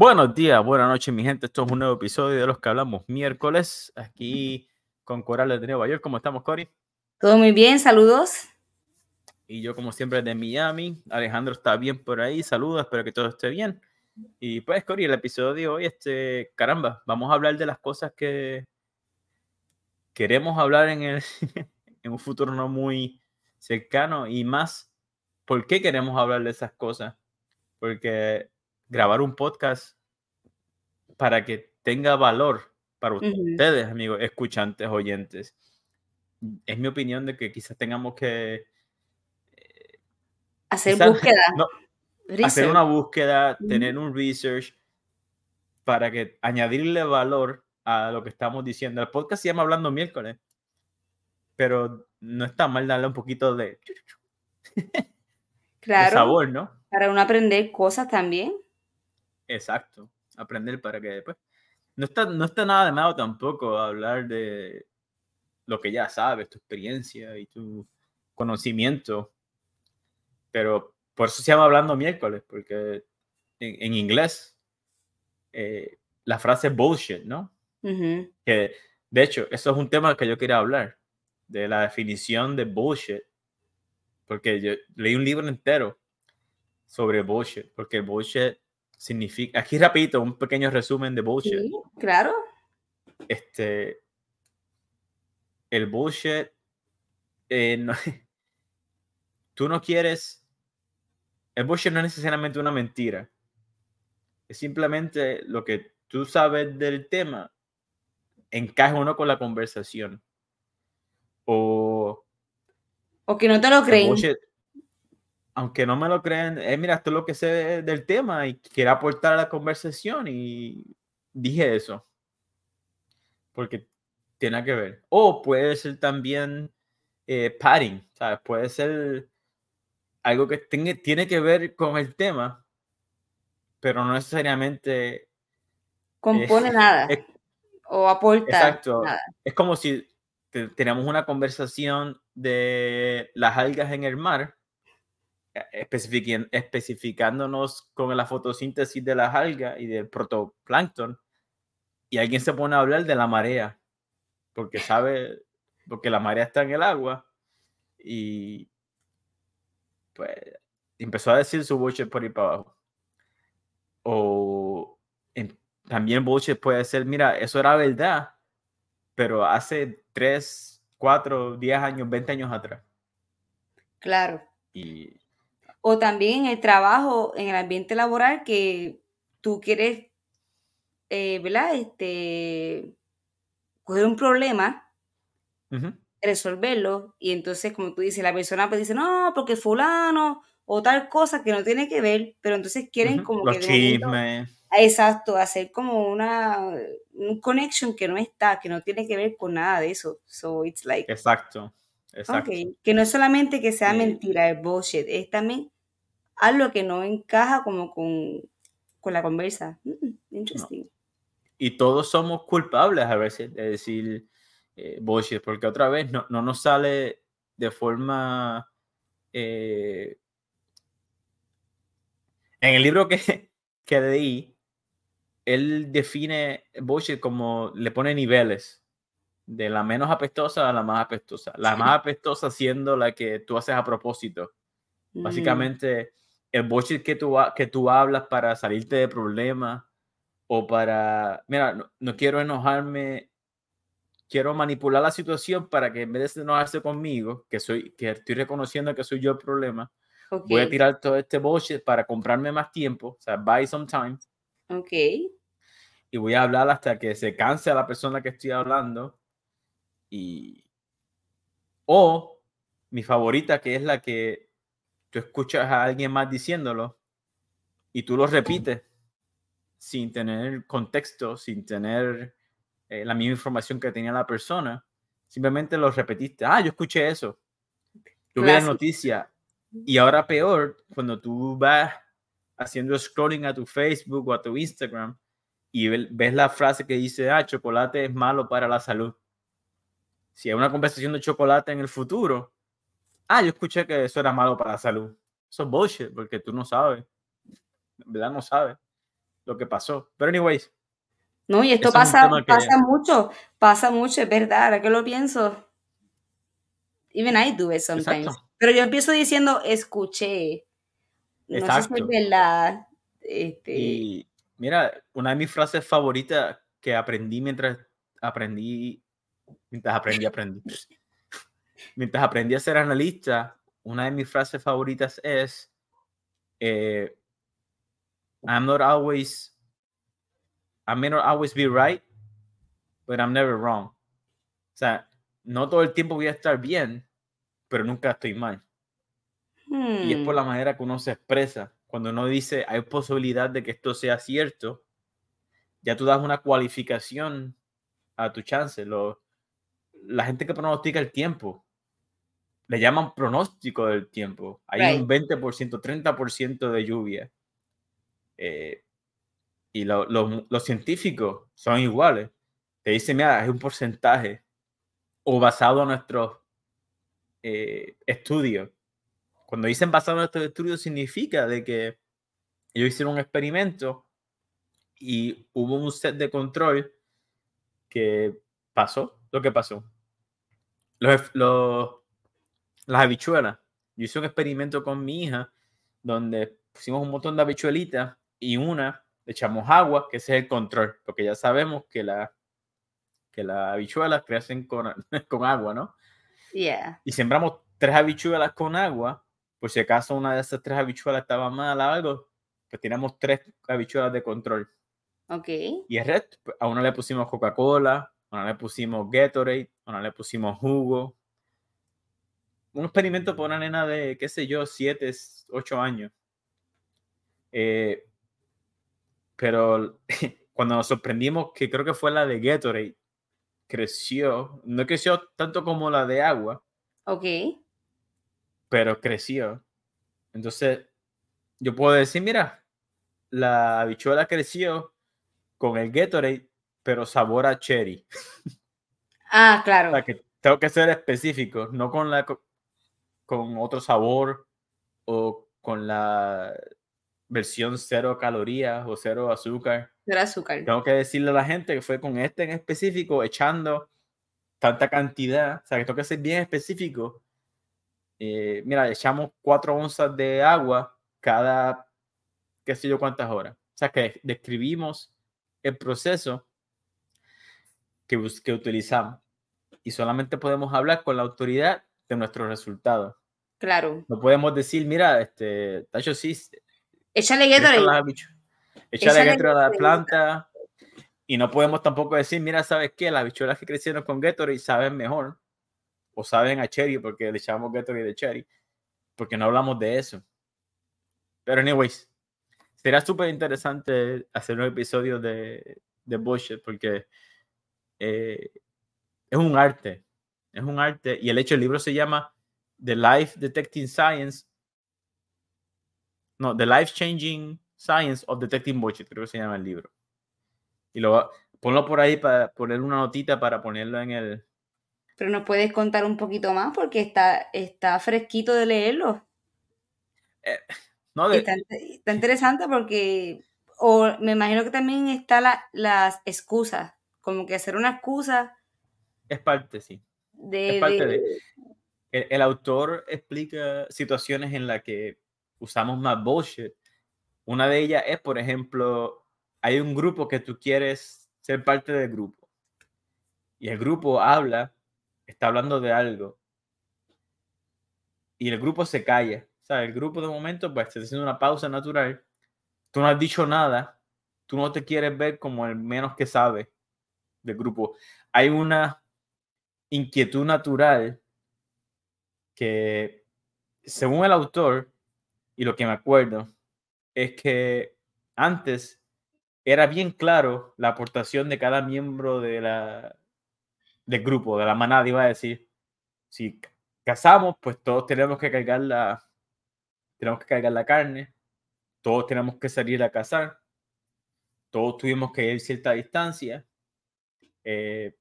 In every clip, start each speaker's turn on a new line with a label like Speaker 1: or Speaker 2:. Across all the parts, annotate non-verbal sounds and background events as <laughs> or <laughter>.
Speaker 1: Buenos días, buenas noches, mi gente. Esto es un nuevo episodio de los que hablamos miércoles aquí con Corales de Nueva York. ¿Cómo estamos, Cori?
Speaker 2: Todo muy bien, saludos.
Speaker 1: Y yo, como siempre, de Miami. Alejandro está bien por ahí. Saludos, espero que todo esté bien. Y pues, Cori, el episodio de hoy, este, caramba, vamos a hablar de las cosas que queremos hablar en, el, <laughs> en un futuro no muy cercano y más, ¿por qué queremos hablar de esas cosas? Porque grabar un podcast para que tenga valor para ustedes, amigos, escuchantes, oyentes. Es mi opinión de que quizás tengamos que
Speaker 2: eh, hacer búsqueda.
Speaker 1: hacer una búsqueda, tener un research para que añadirle valor a lo que estamos diciendo. El podcast se llama Hablando Miércoles, pero no está mal darle un poquito de,
Speaker 2: claro,
Speaker 1: sabor, ¿no?
Speaker 2: Para uno aprender cosas también.
Speaker 1: Exacto, aprender para que después... No está, no está nada de malo tampoco hablar de lo que ya sabes, tu experiencia y tu conocimiento, pero por eso se llama hablando miércoles, porque en, inglés eh, la frase es bullshit, ¿no? Que de hecho, eso es un tema que yo quería hablar, de la definición de bullshit, porque yo leí un libro entero sobre bullshit, porque bullshit significa, aquí rapidito, un pequeño resumen de bullshit.
Speaker 2: claro.
Speaker 1: Este, el bullshit, eh, <laughs> tú no quieres, el bullshit no es necesariamente una mentira, es simplemente lo que tú sabes del tema, encaja uno con la conversación. O,
Speaker 2: o que no te lo creen
Speaker 1: aunque no me lo creen, eh, mira, esto es lo que sé del tema y quiero aportar a la conversación y dije eso. Porque tiene que ver. O puede ser también eh, padding, ¿sabes? Puede ser algo que tiene que ver con el tema, pero no necesariamente...
Speaker 2: Compone nada. o aporta.
Speaker 1: Exacto. Es como si tenemos una conversación de las algas en el mar especificándonos con la fotosíntesis de las algas y del protoplancton, y alguien se pone a hablar de la marea, porque sabe, porque la marea está en el agua, y pues empezó a decir su bullshit por ahí para abajo. O también bullshit puede ser, mira, eso era verdad, pero hace 3, 4, 10 años, 20 años atrás.
Speaker 2: Claro.
Speaker 1: Y
Speaker 2: o también el trabajo, en el ambiente laboral que tú quieres, eh, ¿verdad? Este, coger un problema, resolverlo, y entonces, como tú dices, la persona pues dice, no, porque fulano, o tal cosa que no tiene que ver, pero entonces quieren como
Speaker 1: Los chismes.
Speaker 2: exacto, hacer como una un connection que no está, que no tiene que ver con nada de eso. So it's like.
Speaker 1: Exacto. Exacto.
Speaker 2: Que no es solamente que sea mentira, el bullshit, es también algo que no encaja como con, con la conversa. Mm, interesting.
Speaker 1: Y todos somos culpables a veces de decir eh, bullshit, porque otra vez no, no nos sale de forma... Eh, en el libro que, que leí, él define bullshit como le pone niveles de la menos apestosa a la más apestosa. La más apestosa siendo la que tú haces a propósito. Mm. Básicamente, el bullshit que tú, que tú hablas para salirte de problemas o para, mira, no, quiero enojarme, quiero manipular la situación para que en vez de enojarse conmigo, que soy, que estoy reconociendo que soy yo el problema, voy a tirar todo este bullshit para comprarme más tiempo, o sea, buy some time.
Speaker 2: Ok.
Speaker 1: Y voy a hablar hasta que se canse a la persona que estoy hablando y, o mi favorita, que es la que tú escuchas a alguien más diciéndolo y tú lo repites sin tener contexto, sin tener eh, la misma información que tenía la persona. Simplemente lo repetiste. Ah, yo escuché eso. Tuve la noticia. Y ahora peor, cuando tú vas haciendo scrolling a tu Facebook o a tu Instagram y ves la frase que dice, ah, chocolate es malo para la salud si hay una conversación de chocolate en el futuro, ah, yo escuché que eso era malo para la salud. Eso es bullshit, porque tú no sabes. En verdad no sabes. lo que pasó. Pero anyways.
Speaker 2: No, y esto pasa, pasa mucho, pasa mucho, es verdad, ahora que lo pienso. Even I do it sometimes. Pero yo empiezo diciendo, escuché. No Exacto. sé si es verdad. Este...
Speaker 1: Y mira, una de mis frases favoritas que aprendí mientras aprendí, mientras aprendí, aprendí. <laughs> mientras aprendí a ser analista, una de mis frases favoritas es, eh, I'm not always, I may not always be right, but I'm never wrong. O sea, no todo el tiempo voy a estar bien, pero nunca estoy mal. Y es por la hmm. manera que uno se expresa. Cuando uno dice, hay posibilidad de que esto sea cierto, ya tú das una cualificación a tu chance. Lo, la gente que pronostica el tiempo, le llaman pronóstico del tiempo. Hay un 20%, 30% de lluvia. Eh, y los científicos son iguales. Te dicen, mira, es un porcentaje. O basado en nuestros eh, estudios. Cuando dicen basado en nuestros estudios, significa de que ellos hicieron un experimento y hubo un set de control que pasó lo que pasó. Los, los, las habichuelas. Yo hice un experimento con mi hija donde pusimos un montón de habichuelitas y una le echamos agua, que ese es el control, porque ya sabemos que, la, que las habichuelas crecen con, <laughs> con agua, ¿no?
Speaker 2: Yeah.
Speaker 1: Y sembramos tres habichuelas con agua, por si acaso una de esas tres habichuelas estaba mal o algo, pues tenemos tres habichuelas de control.
Speaker 2: Ok.
Speaker 1: Y el resto, pues, a una le pusimos Coca-Cola, a una le pusimos Gatorade, a una le pusimos jugo. Un experimento por una nena de, qué sé yo, 7, 8 años. Eh, pero <laughs> cuando nos sorprendimos, que creo que fue la de Gatorade, creció, no creció tanto como la de agua.
Speaker 2: Ok.
Speaker 1: Pero creció. Entonces, yo puedo decir, mira, la habichuela creció con el Gatorade, pero sabor a cherry.
Speaker 2: Ah, claro.
Speaker 1: O que tengo que ser específico, no con la con otro sabor o con la versión cero calorías o cero azúcar.
Speaker 2: Cero azúcar.
Speaker 1: Tengo que decirle a la gente que fue con este en específico, echando tanta cantidad. O sea, que tengo que ser bien específico. Eh, mira, echamos cuatro onzas de agua cada, qué sé yo, cuántas horas. O sea, que describimos el proceso que, que utilizamos. Y solamente podemos hablar con la autoridad de nuestros resultados.
Speaker 2: Claro.
Speaker 1: No podemos decir, mira, este, Tacho, sí,
Speaker 2: Échale Gatorade
Speaker 1: a la planta. Y no podemos tampoco decir, mira, ¿sabes qué? Las bichuelas que crecieron con Gatorade saben mejor. O saben a cherry porque le echamos Gatorade de cherry. Porque no hablamos de eso. Pero anyways, será súper interesante hacer un episodio de, de Bullshit porque eh, es un arte. Es un arte. Y el hecho, el libro se llama The Life Detecting Science no, The Life Changing Science of Detecting Bullshit, creo que se llama el libro. Y lo ponlo por ahí para poner una notita para ponerlo en el.
Speaker 2: Pero nos puedes contar un poquito más porque está, está fresquito de leerlo.
Speaker 1: Eh, no, de...
Speaker 2: está, interesante porque, o me imagino que también está la, las excusas, como que hacer una excusa.
Speaker 1: Es parte, sí.
Speaker 2: De, es parte de...
Speaker 1: el, autor explica situaciones en las que usamos más bullshit. Una de ellas es, por ejemplo, hay un grupo que tú quieres ser parte del grupo. Y el grupo habla, está hablando de algo. Y el grupo se calla. O sea, el grupo de momento, pues, está haciendo una pausa natural. Tú no has dicho nada. Tú no te quieres ver como el menos que sabe del grupo. Hay una inquietud natural que, según el autor, y lo que me acuerdo es que antes era bien claro la aportación de cada miembro de la, del grupo, de la manada, iba a decir. Si cazamos, pues todos tenemos que cargar la, tenemos que cargar la carne, todos tenemos que salir a cazar, todos tuvimos que ir cierta distancia. Eh,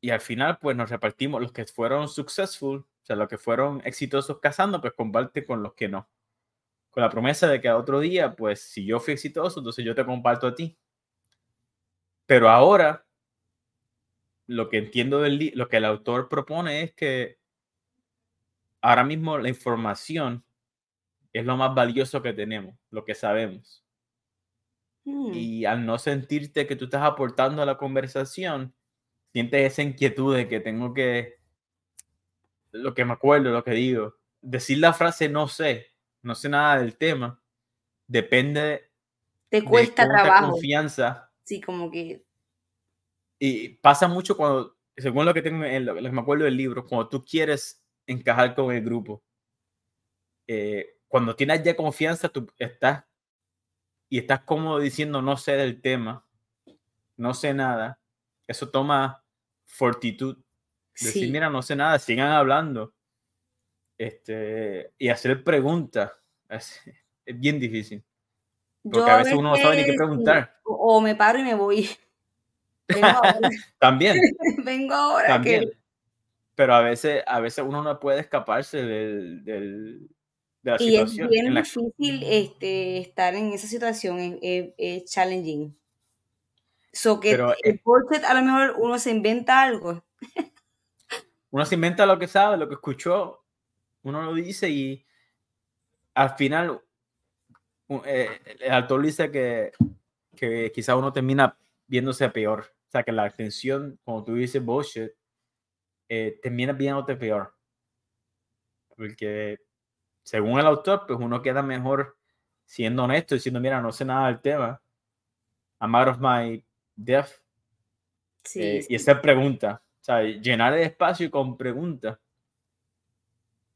Speaker 1: y al final, pues nos repartimos los que fueron successful, o sea, los que fueron exitosos cazando, pues comparte con los que no. con la promesa de que otro día, pues si yo fui exitoso, entonces yo te comparto a ti. Pero ahora, lo que entiendo del lo que el autor propone es que ahora mismo la información es lo más valioso que tenemos, lo que sabemos. Hmm. Y al no sentirte que tú estás aportando a la conversación, sientes esa inquietud de que tengo que, lo que me acuerdo, lo que digo, decir la frase no sé, no sé nada del tema, depende
Speaker 2: te cuesta de trabajo.
Speaker 1: confianza.
Speaker 2: Sí, como que.
Speaker 1: Y pasa mucho cuando, según lo que tengo, en lo que me acuerdo del libro, cuando tú quieres encajar con el grupo. Eh, cuando tienes ya confianza, tú estás y estás cómodo diciendo no sé del tema, no sé nada. Eso toma fortitud. Decir, mira, no sé nada, sigan hablando. Este, y hacer preguntas es, bien difícil. Porque a veces uno no sabe ni qué preguntar.
Speaker 2: O, me paro y me voy.
Speaker 1: También. <laughs>
Speaker 2: Vengo ahora. <laughs> <laughs> También.
Speaker 1: Pero a veces, a veces uno no puede escaparse del, del de la y situación.
Speaker 2: es bien difícil este, estar en esa situación, es, challenging. So que el eh a lo mejor uno se inventa algo.
Speaker 1: uno se inventa lo que sabe, lo que escuchó, uno lo dice y al final eh, el autor dice que, que quizá uno termina viéndose peor. O sea, que la atención, como tú dices, bullshit, eh, termina viéndote peor. Porque según el autor, pues uno queda mejor siendo honesto, diciendo, mira, no sé nada del tema. I'm out of my depth. Eh, y hacer preguntas. O sea, llenar el espacio con preguntas.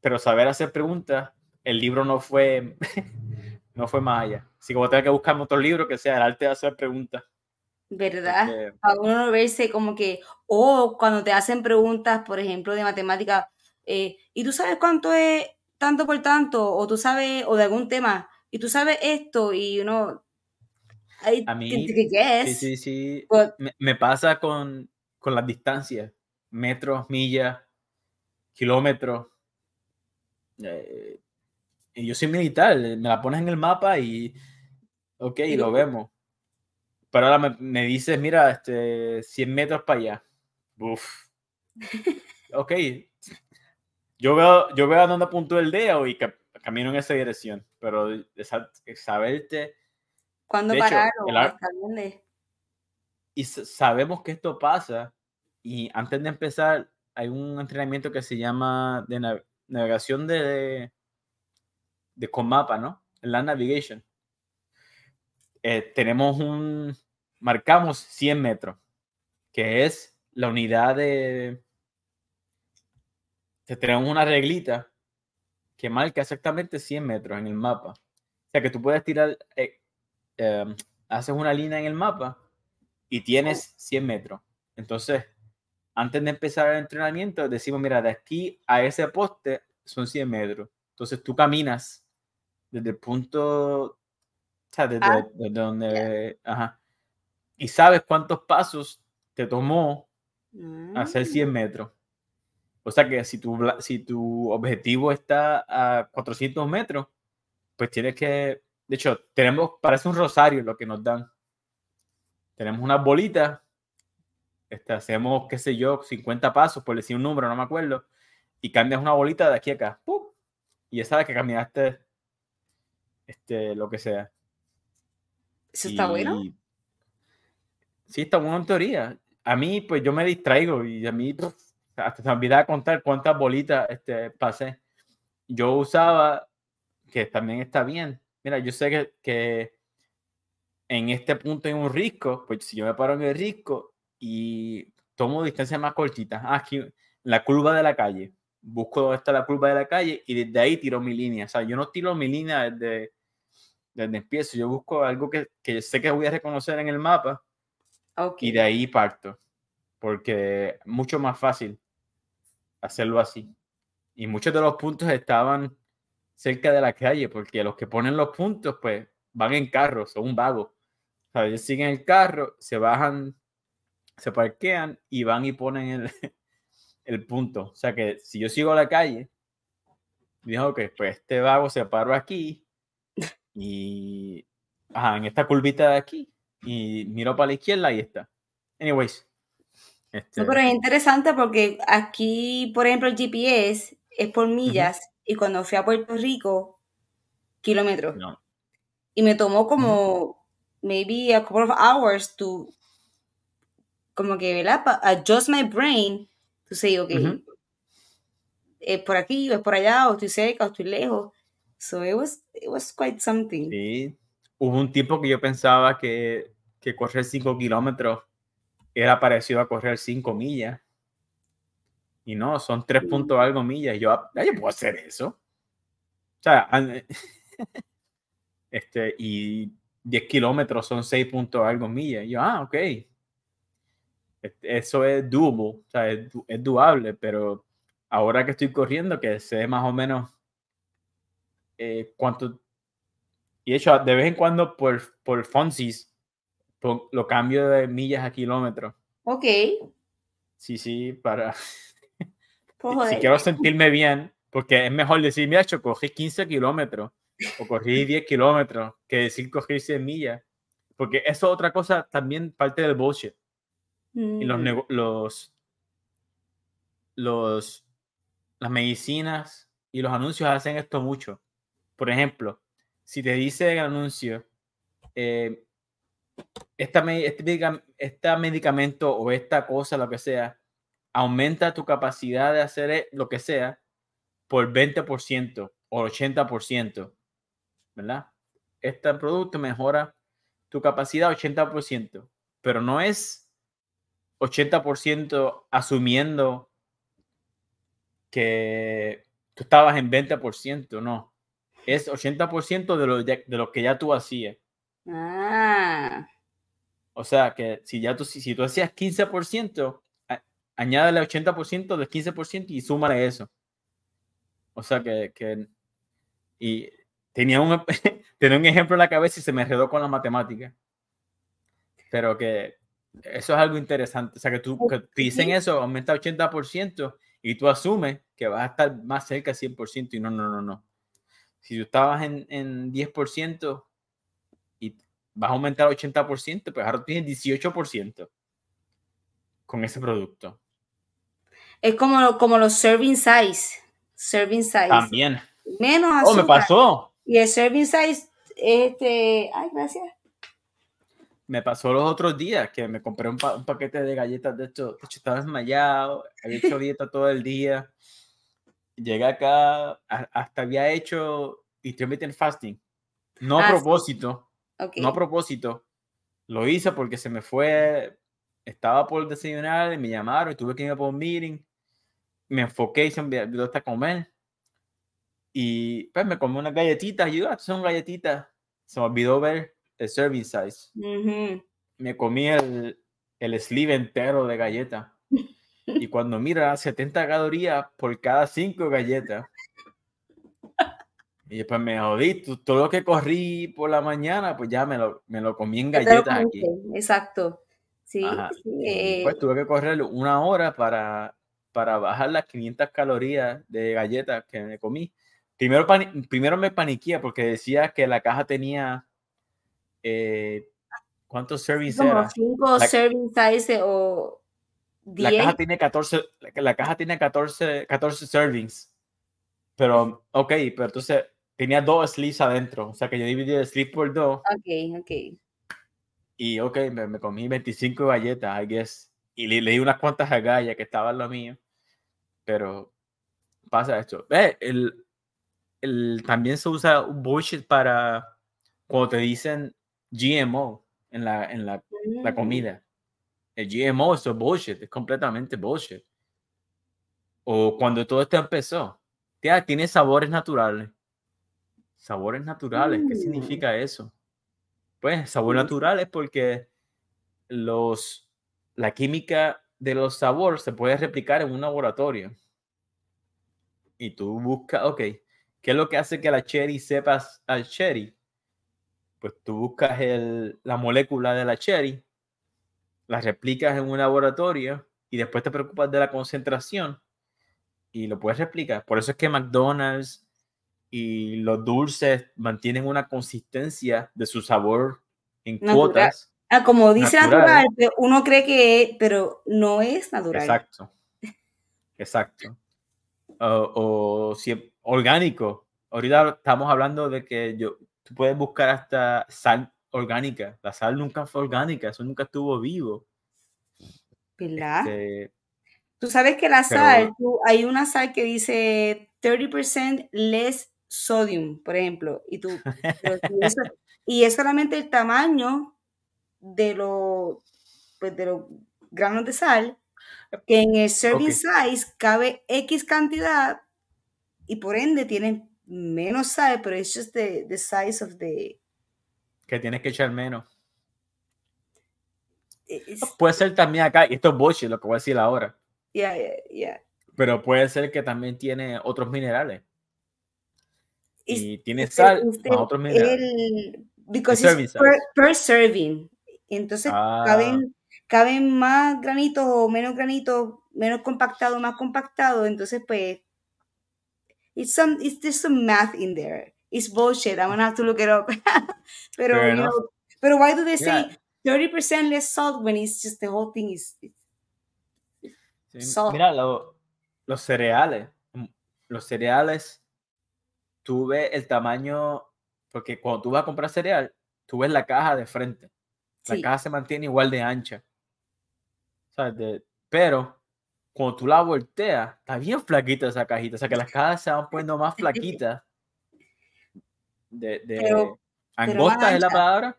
Speaker 1: Pero saber hacer preguntas, el libro no fue, <laughs> no fue más allá. Así como tengo que buscar otro libro que sea el arte de hacer preguntas.
Speaker 2: ¿Verdad? A uno verse como que, o cuando te hacen preguntas, por ejemplo, de matemática, eh, ¿y tú sabes cuánto es tanto por tanto? O tú sabes, o de algún tema, y tú sabes esto, y uno...
Speaker 1: a mí, sí, sí, sí. me, pasa con, con las distancias, metros, millas, kilómetros. Eh, y yo soy militar, me la pones en el mapa y, ok, lo vemos pero ahora me, dices, mira, este, 100 metros para allá. Uf. <laughs> ok. Yo veo, yo veo a dónde apuntó el dedo y camino en esa dirección. Pero saberte.
Speaker 2: ¿Cuándo parar
Speaker 1: Y sabemos que esto pasa. Y antes de empezar, hay un entrenamiento que se llama de navegación de, de, con mapa, ¿no? Land Navigation. Eh, tenemos un, marcamos 100 metros, que es la unidad de... Tenemos una reglita que marca exactamente 100 metros en el mapa. O sea que tú puedes tirar, eh, em, haces una línea en el mapa y tienes 100 metros. Entonces, antes de empezar el entrenamiento, decimos, mira, de aquí a ese poste son 100 metros. Entonces tú caminas desde el punto, o sea, desde, ah, donde, ajá, y sabes cuántos pasos te tomó hacer 100 mm. metros. O sea que si tu, si tu objetivo está a 400 metros, pues tienes que, de hecho, tenemos, parece un rosario lo que nos dan. Tenemos una bolita, este, hacemos, qué sé yo, 50 pasos, por decir un número, no me acuerdo, y cambias una bolita de aquí a acá. Y ya sabes que caminaste este, lo que sea.
Speaker 2: Eso está bueno.
Speaker 1: Sí, está bueno en teoría. A mí, pues yo me distraigo y a mí hasta se olvidaba contar cuántas bolitas este, pasé. Yo usaba, que también está bien. Mira, yo sé que, que en este punto hay un risco, pues si yo me paro en el risco y tomo distancias más cortitas, ah, aquí, la curva de la calle, busco dónde está la curva de la calle y desde ahí tiro mi línea. O sea, yo no tiro mi línea desde, desde empiezo, yo busco algo que, que sé que voy a reconocer en el mapa y de ahí parto, porque mucho más fácil hacerlo así. Y muchos de los puntos estaban cerca de la calle, porque los que ponen los puntos, pues van en carro, son un vago. O sea, ellos siguen el carro, se bajan, se parquean y van y ponen el, <laughs> el punto. O sea que si yo sigo la calle, dijo que pues este vago se paró aquí y ajá, en esta curvita de aquí y miro para la izquierda y está. Anyways.
Speaker 2: Este... pero es interesante porque aquí, por ejemplo, el GPS es por millas y cuando fui a Puerto Rico, kilómetros. Y me tomó como maybe a couple of hours to como que, ¿verdad? Adjust my brain to say, ok, es por aquí, o es por allá, o estoy cerca, o estoy lejos. So it was, it was quite something.
Speaker 1: Sí, hubo un tiempo que yo pensaba que, que correr 5 kilómetros era parecido a correr 5 millas. Y no, son 3 puntos algo millas. Y yo, ah, yo puedo hacer eso. O sea, <laughs> este, y 10 kilómetros son 6 puntos algo millas. Y yo, ah, ok. Eso es doable, o sea, es, es doable, pero ahora que estoy corriendo, que sé más o menos eh, cuánto. Y de hecho, de vez en cuando por, por Fonsis lo cambio de millas a kilómetros.
Speaker 2: Ok.
Speaker 1: Sí, sí, para. <laughs> Si quiero sentirme bien, porque es mejor decir, mira, yo cogí 15 kilómetros o corrí 10 <laughs> kilómetros que decir cogí 100 millas. Porque eso es otra cosa también parte del bullshit. Y los, mm. los, los, las medicinas y los anuncios hacen esto mucho. Por ejemplo, si te dice el anuncio, eh, esta, este, este medicamento o esta cosa, lo que sea, aumenta tu capacidad de hacer e, lo que sea por 20% o 80%, ¿verdad? Este producto mejora tu capacidad 80%, pero no es 80% asumiendo que tú estabas en 20%, no. Es 80% de lo, de, lo que ya tú hacías.
Speaker 2: Ah.
Speaker 1: O sea, que si ya tú, si, tú hacías 15%, añádale 80% del 15% y súmale eso. O sea, que, que y tenía un, <laughs> tenía un ejemplo en la cabeza y se me enredó con la matemática. Pero que eso es algo interesante. O sea, que tú que te dicen eso, aumenta 80% y tú asumes que vas a estar más cerca del 100% y no, no, no, no. Si tú estabas en, en 10% y vas a aumentar 80%, pues ahora tienes 18% con ese producto.
Speaker 2: Es como, como los serving size. Serving size.
Speaker 1: También.
Speaker 2: Menos azúcar.
Speaker 1: Oh, me pasó.
Speaker 2: Y el serving size, este, ay, gracias
Speaker 1: me pasó los otros días que me compré un, paquete de galletas, de hecho, de hecho estaba desmayado, había hecho dieta todo el día. Llegué acá, hasta había hecho intermittent fasting. No a ah, propósito, no a propósito. Lo hice porque se me fue, estaba por desayunar y me llamaron y tuve que ir a por un meeting. Me enfoqué y se me olvidó hasta comer. Y pues me comí unas galletitas. Y yo, ah, son galletitas. Se me olvidó ver el serving size. Me comí el, el sleeve entero de galleta. <laughs> y cuando mira, 70 calorías por cada 5 galletas. Y después me jodí, todo lo que corrí por la mañana, pues ya me lo, me lo comí en galletas aquí.
Speaker 2: Exacto. Sí,
Speaker 1: eh, Pues tuve que correr una hora para, para bajar las 500 calorías de galletas que me comí. Primero, primero me paniqué porque decía que la caja tenía eh, ¿cuántos servings
Speaker 2: Como 5 serving size o 10.
Speaker 1: La caja tiene 14, la caja tiene 14, 14 servings. Pero, ok, pero entonces tenía dos sleeves adentro. O sea que yo dividí el sleeve por dos.
Speaker 2: Ok, ok.
Speaker 1: Y ok, me, me comí 25 galletas, I guess. Y le, leí unas cuantas agallas que estaban lo mío. Pero pasa esto. Eh, el, el, también se usa un bullshit para cuando te dicen GMO en la, en la, la mm. comida. El GMO eso es bullshit, es completamente bullshit. O cuando todo esto empezó, tía, tiene sabores naturales. Sabores naturales, ¿qué mm. significa eso? Pues sabor natural es porque los, la química de los sabores se puede replicar en un laboratorio. Y tú buscas, ok, ¿qué es lo que hace que la cherry sepas al cherry? pues tú buscas el, la molécula de la cherry, la replicas en un laboratorio y después te preocupas de la concentración y lo puedes replicar. Por eso es que McDonald's y los dulces mantienen una consistencia de su sabor en cuotas.
Speaker 2: Ah, como dice natural, uno cree que, pero no es natural.
Speaker 1: Exacto. Exacto. O, si orgánico. Ahorita estamos hablando de que yo, tú puedes buscar hasta sal orgánica. La sal nunca fue orgánica, eso nunca estuvo vivo.
Speaker 2: ¿Verdad? Este, tú sabes que la sal, hay una sal que dice 30% less sodium, por ejemplo, y tú, <laughs> y es solamente el tamaño de, los pues de los granos de sal, que en el serving size cabe X cantidad y por ende tiene menos sal, pero es just the, the size of the...
Speaker 1: Que tienes que echar menos. Puede ser también acá, y esto es bullshit lo que voy a decir ahora.
Speaker 2: Yeah, yeah,
Speaker 1: Pero puede ser que también tiene otros minerales y tiene sal más otros minerales.
Speaker 2: El, because per, serving. Entonces ah. caben, caben más granitos o menos granitos, menos compactado, más compactado. Entonces, pues, it's some, it's there's some math in there. It's bullshit. I'm gonna have to look it up. pero, you know, pero why do they say 30% less salt when it's just the whole thing is,
Speaker 1: salt? Mira, los cereales, los cereales tú ves el tamaño, porque cuando tú vas a comprar cereal, tú ves la caja de frente. La caja se mantiene igual de ancha. pero cuando tú la volteas, está bien flaquita esa cajita. O sea, que las cajas se van poniendo más <laughs> flaquitas. De, de angosta es la palabra.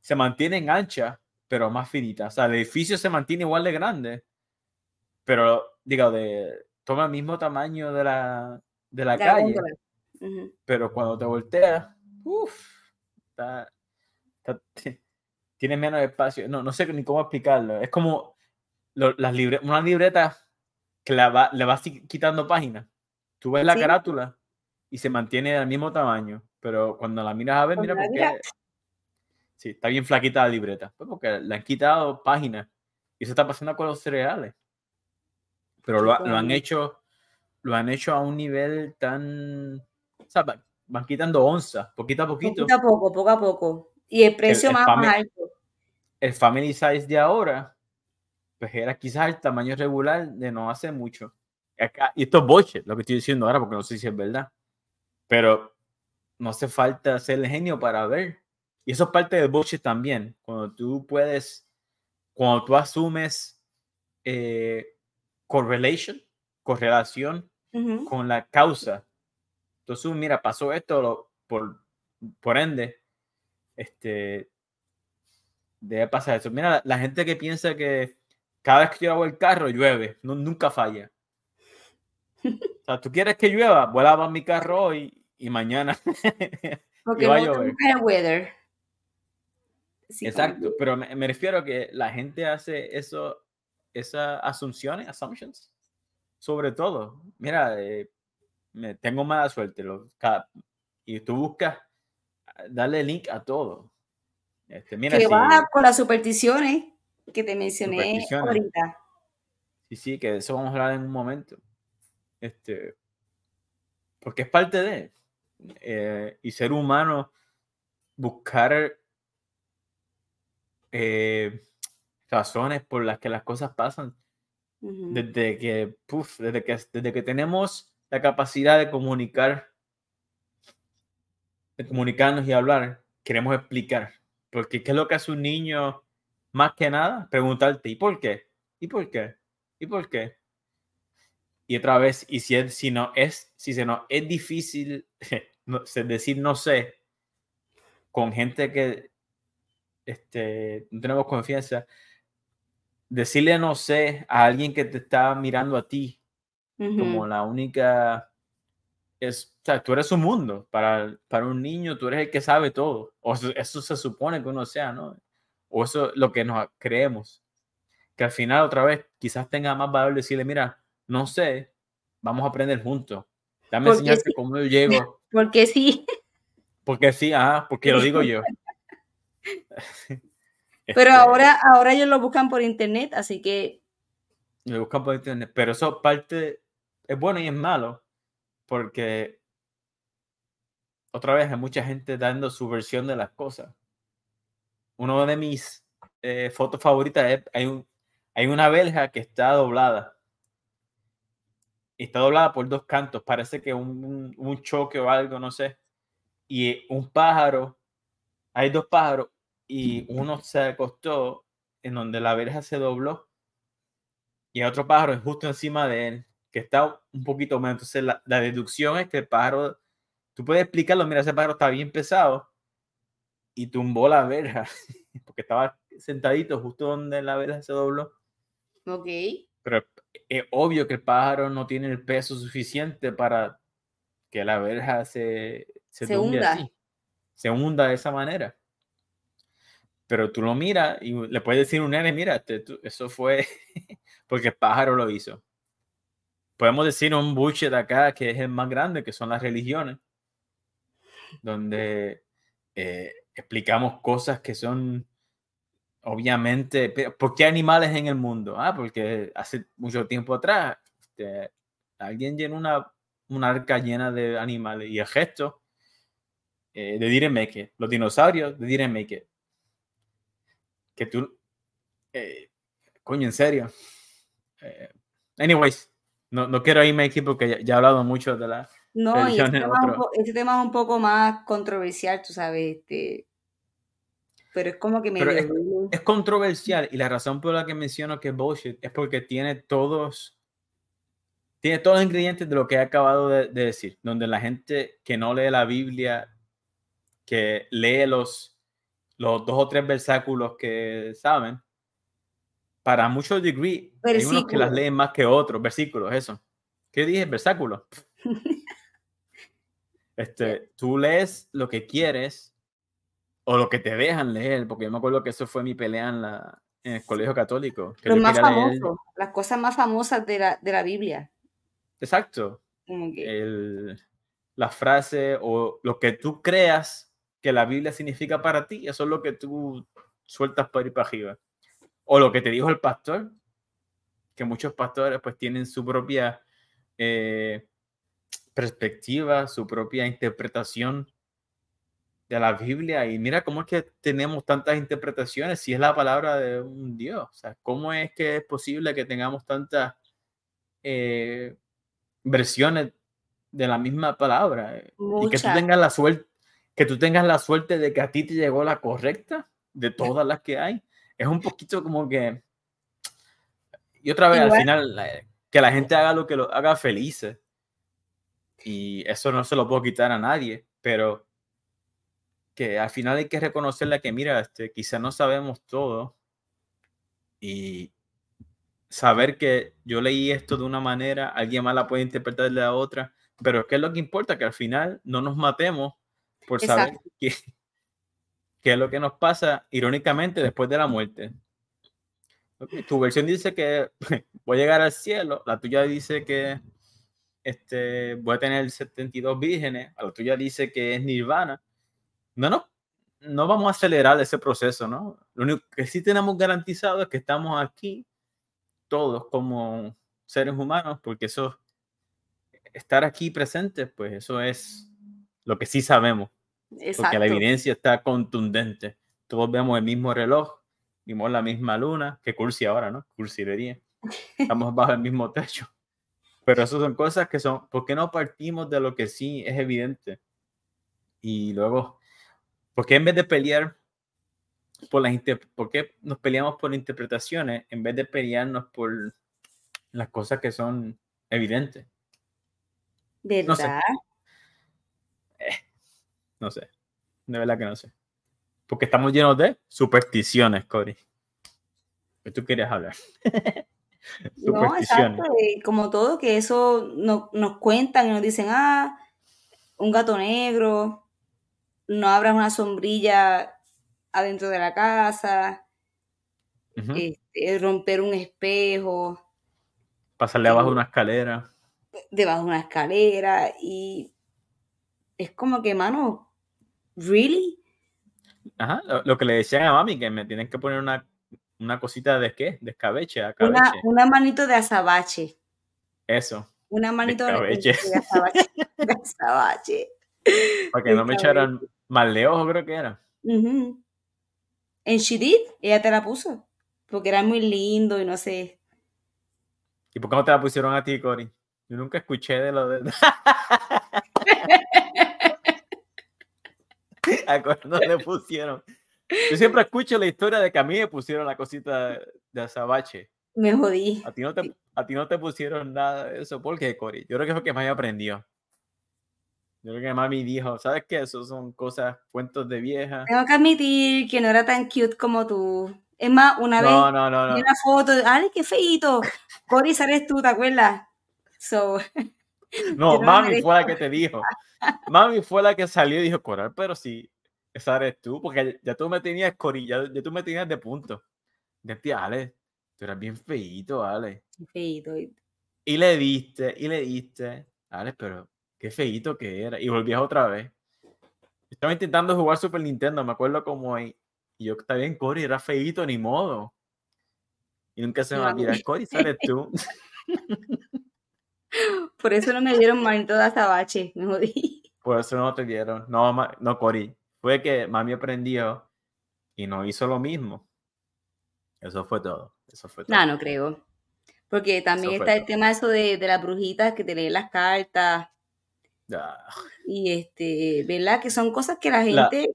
Speaker 1: Se mantienen anchas, pero más finitas. O sea, el edificio se mantiene igual de grande. Pero, digo, de, toma el mismo tamaño de la, de la, calle. Pero cuando te volteas, uff, tienes menos espacio. No, no sé ni cómo explicarlo. Es como las libre, una libreta que la va, le vas quitando páginas. Tú ves la carátula y se mantiene del mismo tamaño, pero cuando la miras a ver, mira porque sí, está bien flaquita la libreta, pues porque le han quitado páginas y eso está pasando con los cereales. Pero lo, lo, han hecho, lo han hecho a un nivel tan van quitando onzas, poquito a poquito.
Speaker 2: Poquito a poco, poco a poco. Y el precio más, alto.
Speaker 1: El family size de ahora, pues era quizás el tamaño regular de no hace mucho. y esto es boche, lo que estoy diciendo ahora, porque no sé si es verdad. Pero no hace falta ser el genio para ver. Y eso es parte del boche también. Cuando tú puedes, cuando tú asumes eh, correlation, correlación con la causa entonces, mira, pasó esto, por, por ende, este, debe pasar eso. Mira, la, gente que piensa que cada vez que yo hago el carro llueve, no, nunca falla. <laughs> O sea, tú quieres que llueva, vuela a mi carro hoy y mañana. <laughs>
Speaker 2: Porque va a llover. Weather.
Speaker 1: Exacto, pero me, refiero a que la gente hace eso, esas asunciones, assumptions, sobre todo. Mira, eh, tengo mala suerte. y tú buscas darle link a todo.
Speaker 2: Este, mira, que va con las supersticiones que te mencioné ahorita.
Speaker 1: Sí, sí, que de eso vamos a hablar en un momento. Este, porque es parte de. Eh, y ser humano, buscar eh, razones por las que las cosas pasan. Desde que, desde que, desde que tenemos la capacidad de comunicar, de comunicarnos y hablar, queremos explicar. Porque ¿qué es lo que hace un niño más que nada? Preguntarte, ¿y por qué? ¿Y por qué? ¿Y por qué? Y otra vez, y si, es, si no es, si se no es difícil <laughs> decir no sé con gente que este, no tenemos confianza, decirle no sé a alguien que te está mirando a ti como la única es, o sea, tú eres un mundo para, para un niño, tú eres el que sabe todo, o eso, se supone que uno sea, ¿no? O eso es lo que nos creemos, que al final otra vez quizás tenga más valor decirle, mira, no sé, vamos a aprender juntos, dame enseñarte cómo yo llego.
Speaker 2: Porque sí.
Speaker 1: Porque sí, ah, porque lo digo yo. <laughs>
Speaker 2: Pero este ahora, ahora ellos lo buscan por internet, así que...
Speaker 1: Lo buscan por internet, pero eso parte es bueno y es malo, porque otra vez hay mucha gente dando su versión de las cosas. Uno de mis eh, fotos favoritas es, hay, un, hay una verja que está doblada. está doblada por dos cantos. Parece que un, un choque o algo, no sé. Y un pájaro, hay dos pájaros y uno se acostó en donde la verja se dobló y otro pájaro es justo encima de él, que está un poquito más. Entonces la, la deducción es que el pájaro, tú puedes explicarlo, mira, ese pájaro está bien pesado y tumbó la verja, <laughs> porque estaba sentadito justo donde la verja se dobló.
Speaker 2: Ok.
Speaker 1: Pero es obvio que el pájaro no tiene el peso suficiente para que la verja se, se, hunda. Así, se hunda de esa manera pero tú lo miras y le puedes decir a un nene, mira, este, eso fue <laughs> porque el pájaro lo hizo. Podemos decir un bullshit acá que es el más grande, que son las religiones, donde eh, explicamos cosas que son obviamente, ¿por qué animales en el mundo? Ah, porque hace mucho tiempo atrás este, alguien llenó una, una arca llena de animales y el gesto eh, de Dire Make los dinosaurios de Dire Make que tú, eh, coño, en serio. Eh, anyways, no, no, quiero irme aquí porque ya, he hablado mucho de la...
Speaker 2: No, y este tema, es un poco más controversial, tú sabes, este, pero es como que me...
Speaker 1: Es, es, controversial y la razón por la que menciono que es bullshit es porque tiene todos, tiene todos los ingredientes de lo que he acabado de, de decir, donde la gente que no lee la Biblia, que lee los los dos o tres versículos que saben, para muchos degree, hay unos que las leen más que otros, versículos, eso. ¿Qué dije? Versículos. <laughs> este, tú lees lo que quieres o lo que te dejan leer, porque yo me acuerdo que eso fue mi pelea en, la, en el colegio católico.
Speaker 2: Que más famoso, las cosas más famosas de la, de la Biblia.
Speaker 1: Exacto. El, la frase o lo que tú creas que la Biblia significa para ti, eso es lo que tú sueltas para ir para arriba. O lo que te dijo el pastor, que muchos pastores pues tienen su propia eh, perspectiva, su propia interpretación de la Biblia. Y mira cómo es que tenemos tantas interpretaciones si es la palabra de un Dios. O sea, ¿cómo es que es posible que tengamos tantas eh, versiones de la misma palabra? Y que tú tengas la suerte que tú tengas la suerte de que a ti te llegó la correcta de todas las que hay, es un poquito como que... Y otra vez, al final, que la gente haga lo que lo haga felices. Y eso no se lo puedo quitar a nadie, pero que al final hay que reconocerle que, mira, este, quizá no sabemos todo y saber que yo leí esto de una manera, alguien más la puede interpretar de la otra, pero ¿qué es lo que importa? Que al final no nos matemos por saber qué, qué, es lo que nos pasa irónicamente después de la muerte. Tu versión dice que <laughs> voy a llegar al cielo, la tuya dice que este, voy a tener 72 vírgenes, la tuya dice que es nirvana. No, no, no vamos a acelerar ese proceso, ¿no? Lo único que sí tenemos garantizado es que estamos aquí todos como seres humanos, porque eso, estar aquí presentes, pues eso es lo que sí sabemos. Porque la evidencia está contundente. Todos vemos el mismo reloj, vimos la misma luna, que cursi ahora, ¿no? Cursilería. <laughs> Estamos bajo el mismo techo. Pero eso son cosas que son, ¿por qué no partimos de lo que sí es evidente? Y luego, ¿por qué en vez de pelear por las por qué nos peleamos por interpretaciones en vez de pelearnos por las cosas que son evidentes?
Speaker 2: ¿Verdad?
Speaker 1: No sé. De verdad que no sé. Porque estamos llenos de supersticiones, Cory. ¿Qué tú querías hablar? <laughs>
Speaker 2: no, exacto. Como todo, que eso no, nos cuentan y nos dicen, ah, un gato negro, no abras una sombrilla adentro de la casa, este, romper un espejo.
Speaker 1: Pasarle abajo de una escalera.
Speaker 2: Debajo de una escalera. Y es como que, mano, ¿Really?
Speaker 1: Ajá, lo, que le decían a mami, que me tienen que poner una, una cosita de qué? De escabeche,
Speaker 2: Una, una manito de azabache.
Speaker 1: Eso.
Speaker 2: Una manito de, de, azabache. de <laughs> azabache.
Speaker 1: Para que no me echaran mal de ojo, creo que era.
Speaker 2: En She Did, ella te la puso. Porque era muy lindo y no sé.
Speaker 1: ¿Y por qué no te la pusieron a ti, Cory? Yo nunca escuché de lo de. <laughs> <laughs> ¿A no le pusieron? Yo siempre escucho la historia de que a mí me pusieron la cosita de azabache.
Speaker 2: Me jodí.
Speaker 1: A ti no te, a ti no te pusieron nada de eso. ¿Por qué, Cory? Yo creo que fue que mami aprendió. Yo creo que mami dijo, ¿sabes qué? Eso son cosas, cuentos de vieja.
Speaker 2: Tengo que admitir que no era tan cute como tú. Es más, una vez
Speaker 1: no, no, no,
Speaker 2: una foto, ¡ay, qué feito! Cory, ¿sabes tú? ¿Te acuerdas? So,
Speaker 1: no, <laughs> mami fue la que te dijo. Mami fue la que salió y dijo, Coral, pero sí, esa eres tú, porque ya tú me tenías, Cory, ya, tú me tenías de punto. Decía, Ale, tú eras bien feito, Ale.
Speaker 2: Feito.
Speaker 1: Y le diste, y le diste, Ale, pero qué feito que era. Y volvías otra vez. Estaba intentando jugar Super Nintendo, me acuerdo como ahí. Y yo, está bien, Cory, era feito, ni modo. Y nunca se me va a olvidar, Cory, sales tú. <laughs>
Speaker 2: Por eso no me dieron manito de azabache, me jodí.
Speaker 1: Por eso no te dieron. No, no, Cory. Fue que mami aprendió y no hizo lo mismo. Eso fue todo. Eso fue todo.
Speaker 2: No, no creo. Porque también está el tema eso de, de las brujitas que te leen las cartas. Y este, ¿verdad? Que son cosas que la gente.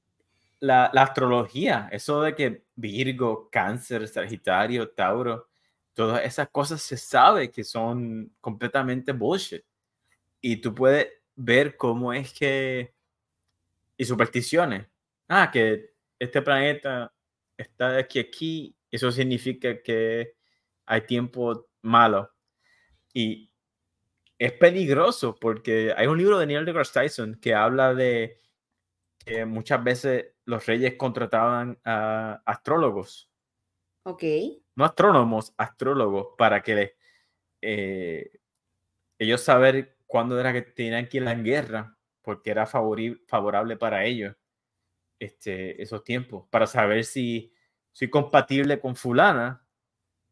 Speaker 1: La, astrología, eso de que Virgo, Cáncer, Sagitario, Tauro, todas esas cosas se sabe que son completamente bullshit. Y tú puedes ver cómo es que. Y supersticiones. Ah, que este planeta está de aquí a aquí, eso significa que hay tiempo malo. Y es peligroso porque hay un libro de Neil deGrasse Tyson que habla de que muchas veces los reyes contrataban a astrólogos.
Speaker 2: Ok.
Speaker 1: No astrónomos, astrólogos, para que eh, ellos saber cuándo era que tenían que ir a la guerra, porque era favorable para ellos este, esos tiempos, para saber si soy compatible con fulana,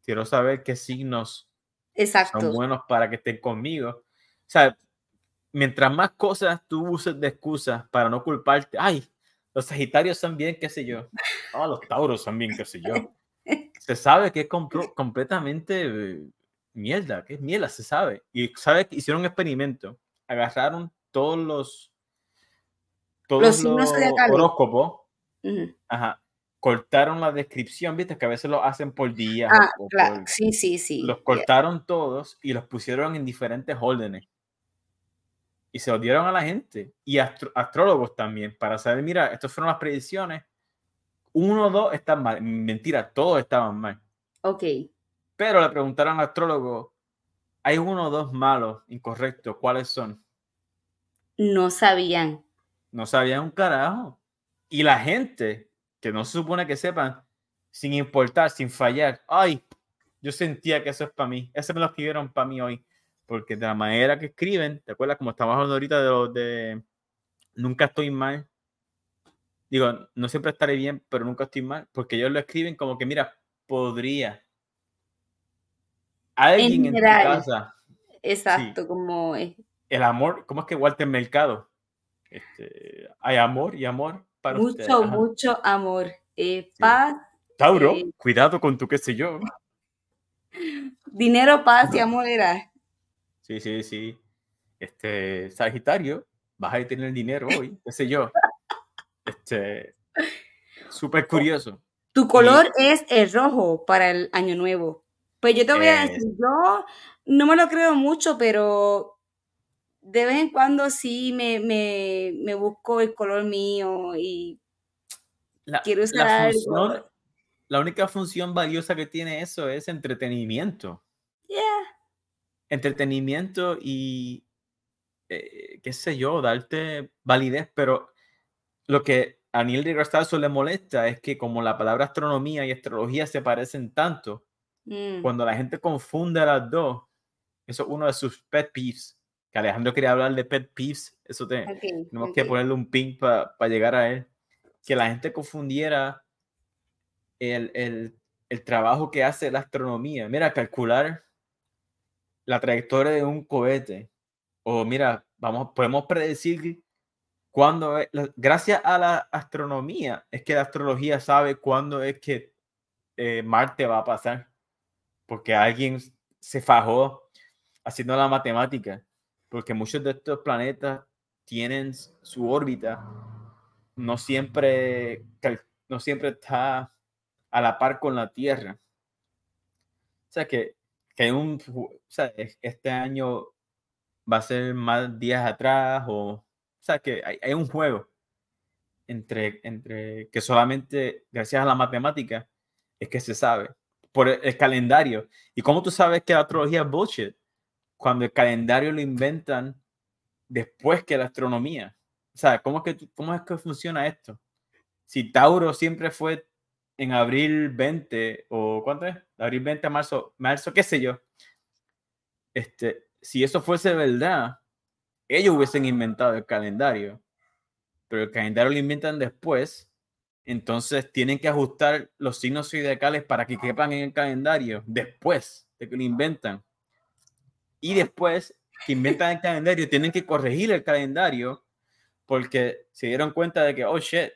Speaker 1: quiero saber qué signos
Speaker 2: Exacto.
Speaker 1: son buenos para que estén conmigo. O sea, mientras más cosas tú uses de excusas para no culparte, ay, los Sagitarios son bien, qué sé yo. Oh, los Tauros son bien, qué sé yo. <laughs> Se sabe que es completamente eh, mierda, que es mierda, se sabe. Y sabe que hicieron un experimento. Agarraron todos los todos los, horóscopos. Ajá cortaron la descripción, viste que a veces lo hacen por día.
Speaker 2: Ah, claro. sí, sí, sí.
Speaker 1: Los cortaron todos y los pusieron en diferentes órdenes. Y se los dieron a la gente y astrólogos también para saber, mira, estas fueron las predicciones. Uno o dos están mal. Mentira, todos estaban mal.
Speaker 2: Ok.
Speaker 1: Pero le preguntaron al astrólogo, hay uno o dos malos, incorrectos, ¿cuáles son?
Speaker 2: No sabían.
Speaker 1: No sabían un carajo. Y la gente que no se supone que sepan, sin importar, sin fallar. Ay, yo sentía que eso es para mí. Ese me lo escribieron para mí hoy. Porque de la manera que escriben, ¿te acuerdas? Como estamos hablando ahorita de los de nunca estoy mal. Digo, no siempre estaré bien, pero nunca estoy mal. Porque ellos lo escriben como que, mira, podría. Alguien en, tu casa.
Speaker 2: Exacto, como es.
Speaker 1: El amor, ¿cómo es que Walter Mercado? Este, hay amor y amor
Speaker 2: mucho, mucho amor. Eh, paz.
Speaker 1: Tauro, eh, cuidado con tu qué sé yo. <laughs>
Speaker 2: Dinero, paz y amor era.
Speaker 1: Sí, sí, sí. Este, Sagitario, vas a tener dinero hoy, <laughs> qué sé yo. Este, súper curioso.
Speaker 2: Tu color es el rojo para el año nuevo. Pues yo te voy a decir, yo no me lo creo mucho, pero de vez en cuando sí me, me, me busco el color mío y quiero usar
Speaker 1: la La única función valiosa que tiene eso es entretenimiento.
Speaker 2: Yeah.
Speaker 1: Entretenimiento y, eh, qué sé yo, darte validez, pero lo que a Neil deGrasse le molesta es que como la palabra astronomía y astrología se parecen tanto, mm. cuando la gente confunde las dos, eso es uno de sus pet peeves que Alejandro quería hablar de pet peeves, eso tenemos que ponerle un ping para llegar a él, que la gente confundiera el, el, el, trabajo que hace la astronomía. Mira, calcular la trayectoria de un cohete, o mira, vamos, podemos predecir cuando, gracias a la astronomía, es que la astrología sabe cuándo es que eh, Marte va a pasar, porque alguien se fajó haciendo la matemática, porque muchos de estos planetas tienen su órbita, no siempre, no siempre está a la par con la Tierra. O sea que, que hay un, o sea, este año va a ser más días atrás o, o sea, que hay, un juego entre, entre que solamente gracias a la matemática es que se sabe por el, calendario. ¿Y cómo tú sabes que la astrología es bullshit? Cuando el calendario lo inventan después que la astronomía. O ¿cómo es que, cómo es que funciona esto? Si Tauro siempre fue en abril 20 o ¿cuánto es? Abril 20 a marzo, marzo, qué sé yo. Este, si eso fuese verdad, ellos hubiesen inventado el calendario, pero el calendario lo inventan después, entonces tienen que ajustar los signos zodiacales para que quepan en el calendario después de que lo inventan. Y después que inventan el calendario, tienen que corregir el calendario porque se dieron cuenta de que, oh shit,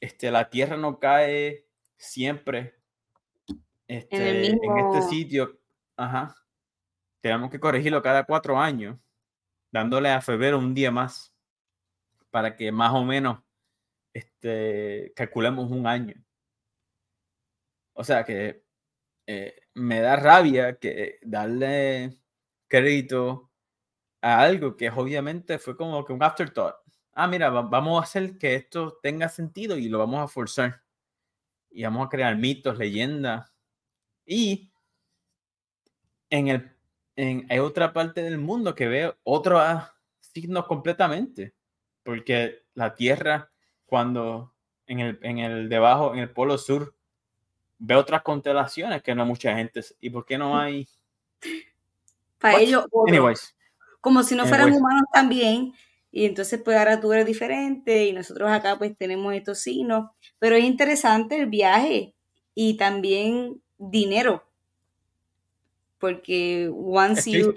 Speaker 1: este, la Tierra no cae siempre este, en, este sitio. Ajá. Tenemos que corregirlo cada cuatro años, dándole a febrero un día más, para que más o menos este, calculemos un año. O sea que eh, me da rabia que darle crédito a algo que obviamente fue como que un afterthought. Ah, mira, vamos a hacer que esto tenga sentido y lo vamos a forzar y vamos a crear mitos, leyendas. Y en el, en, hay otra parte del mundo que ve otros signos completamente, porque la Tierra, cuando en el, en el debajo, en el polo sur, ve otras constelaciones que no mucha gente. ¿Y por qué no <laughs> hay?
Speaker 2: Para ellos, como si no fueran humanos también, y entonces pues ahora tú eres diferente y nosotros acá pues tenemos estos signos, pero es interesante el viaje y también dinero, porque once you,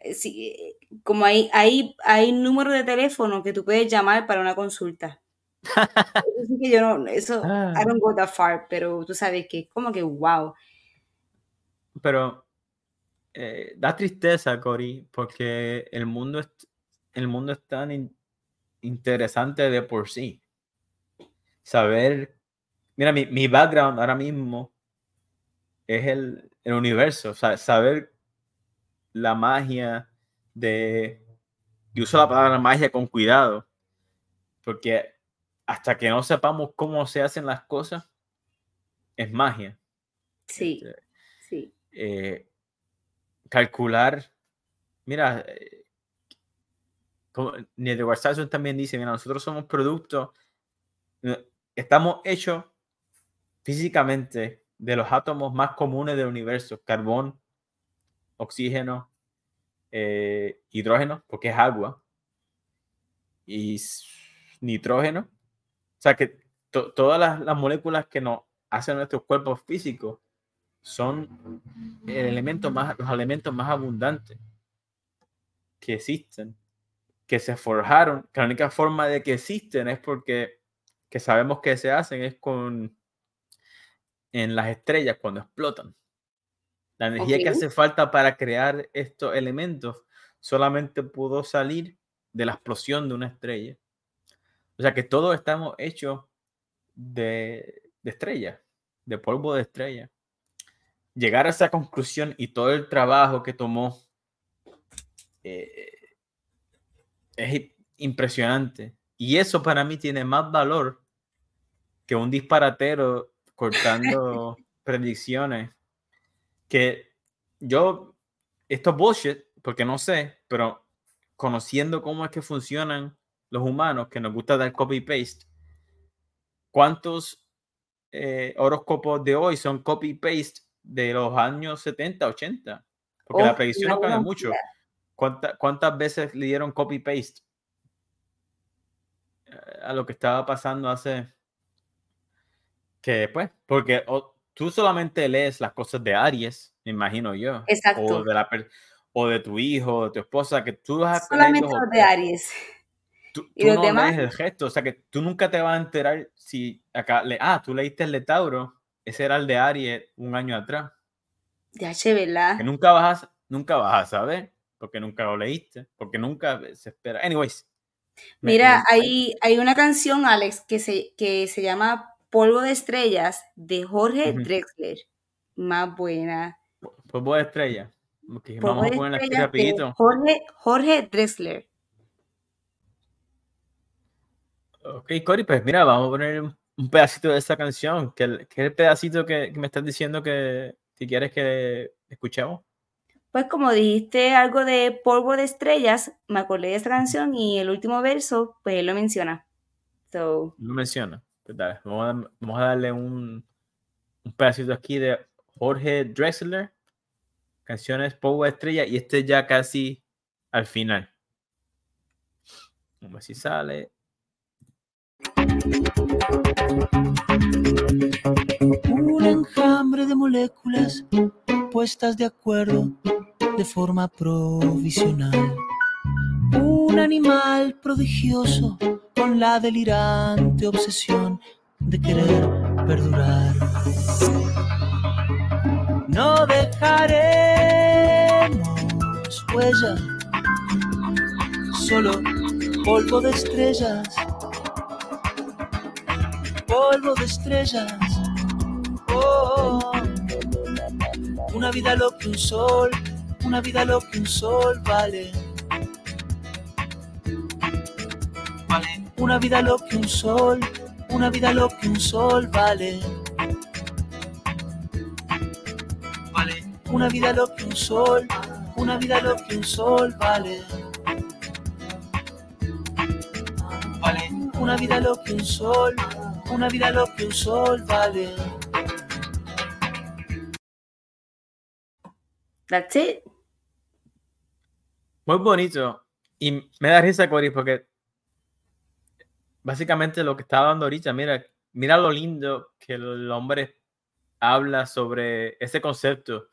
Speaker 2: eh, como hay, hay, hay número de teléfono que tú puedes llamar para una consulta. <laughs> eso que yo no, eso, I ah. don't go that far, pero tú sabes que es como que wow.
Speaker 1: Pero eh, da tristeza, Cory, porque el mundo es, el mundo es tan interesante de por sí. Saber, mira, mi, mi background ahora mismo es el, el universo, o sea, saber la magia de, y uso la palabra magia con cuidado, porque hasta que no sepamos cómo se hacen las cosas, es magia.
Speaker 2: Sí, este, sí.
Speaker 1: Eh, calcular, mira, eh, Network también dice, mira, nosotros somos productos, eh, estamos hechos físicamente de los átomos más comunes del universo, carbón, oxígeno, eh, hidrógeno, porque es agua, y nitrógeno. O sea que todas las, las, moléculas que nos hacen nuestros cuerpos físicos son el elemento más, los elementos más abundantes que existen que se forjaron, que la única forma de que existen es porque que sabemos que se hacen es con en las estrellas cuando explotan. La energía que hace falta para crear estos elementos solamente pudo salir de la explosión de una estrella. O sea que todos estamos hechos de, de estrellas, de polvo de estrella. Llegar a esa conclusión y todo el trabajo que tomó eh, es impresionante. Y eso para mí tiene más valor que un disparatero cortando <laughs> predicciones. Que yo, esto es bullshit, porque no sé, pero conociendo cómo es que funcionan los humanos, que nos gusta dar copy-paste, ¿cuántos eh, horóscopos de hoy son copy-paste de los años 70, 80? Porque la predicción no cambia mucho. ¿Cuántas veces le dieron copy-paste eh, a lo que estaba pasando hace... Que pues, porque tú solamente lees las cosas de Aries, me imagino yo.
Speaker 2: Exacto.
Speaker 1: O de, la, o de tu hijo, de tu esposa, que tú vas
Speaker 2: a Solamente los de Aries. <laughs>
Speaker 1: tú, no demás? lees el gesto, o sea que tú nunca te vas a enterar si acá, le, ah, tú leíste el de Tauro, ese era el de Aries un año atrás.
Speaker 2: Ya, ¿verdad?
Speaker 1: Que nunca vas, a, nunca vas a saber, porque nunca lo leíste, porque nunca se espera. Anyways.
Speaker 2: Mira, hay, hay una canción, Alex, que se, que se llama Polvo de Estrellas de Jorge Drexler. Más buena.
Speaker 1: Polvo de Estrellas. vamos a ponerla aquí rapidito.
Speaker 2: Jorge, Jorge Drexler.
Speaker 1: Ok, Cory, pues mira, vamos a poner un pedacito de esa canción. ¿Qué, es el pedacito que, me estás diciendo que, quieres que escuchemos?
Speaker 2: Pues como dijiste algo de polvo de estrellas, me acordé de esa canción y el último verso, pues él lo menciona.
Speaker 1: Lo menciona. Pues vamos, a, darle un, un, pedacito aquí de Jorge Drexler, canciones polvo de estrella, y este ya casi al final. Vamos a ver si sale.
Speaker 3: Un enjambre de moléculas puestas de acuerdo de forma provisional. Un animal prodigioso con la delirante obsesión de querer perdurar. No dejaremos huella, solo polvo de estrellas polvo de estrellas. Oh, una vida lo que un sol, una vida lo que un sol vale. Vale. Una vida lo que un sol, una vida lo que un sol vale. Vale. Una vida lo que un sol, una vida lo que un sol vale. Vale. Una vida lo que un sol una vida lo que un sol vale.
Speaker 2: That's it.
Speaker 1: Muy bonito. Y me da risa, Cory, porque básicamente lo que estaba dando ahorita, mira, mira lo lindo que el hombre habla sobre ese concepto.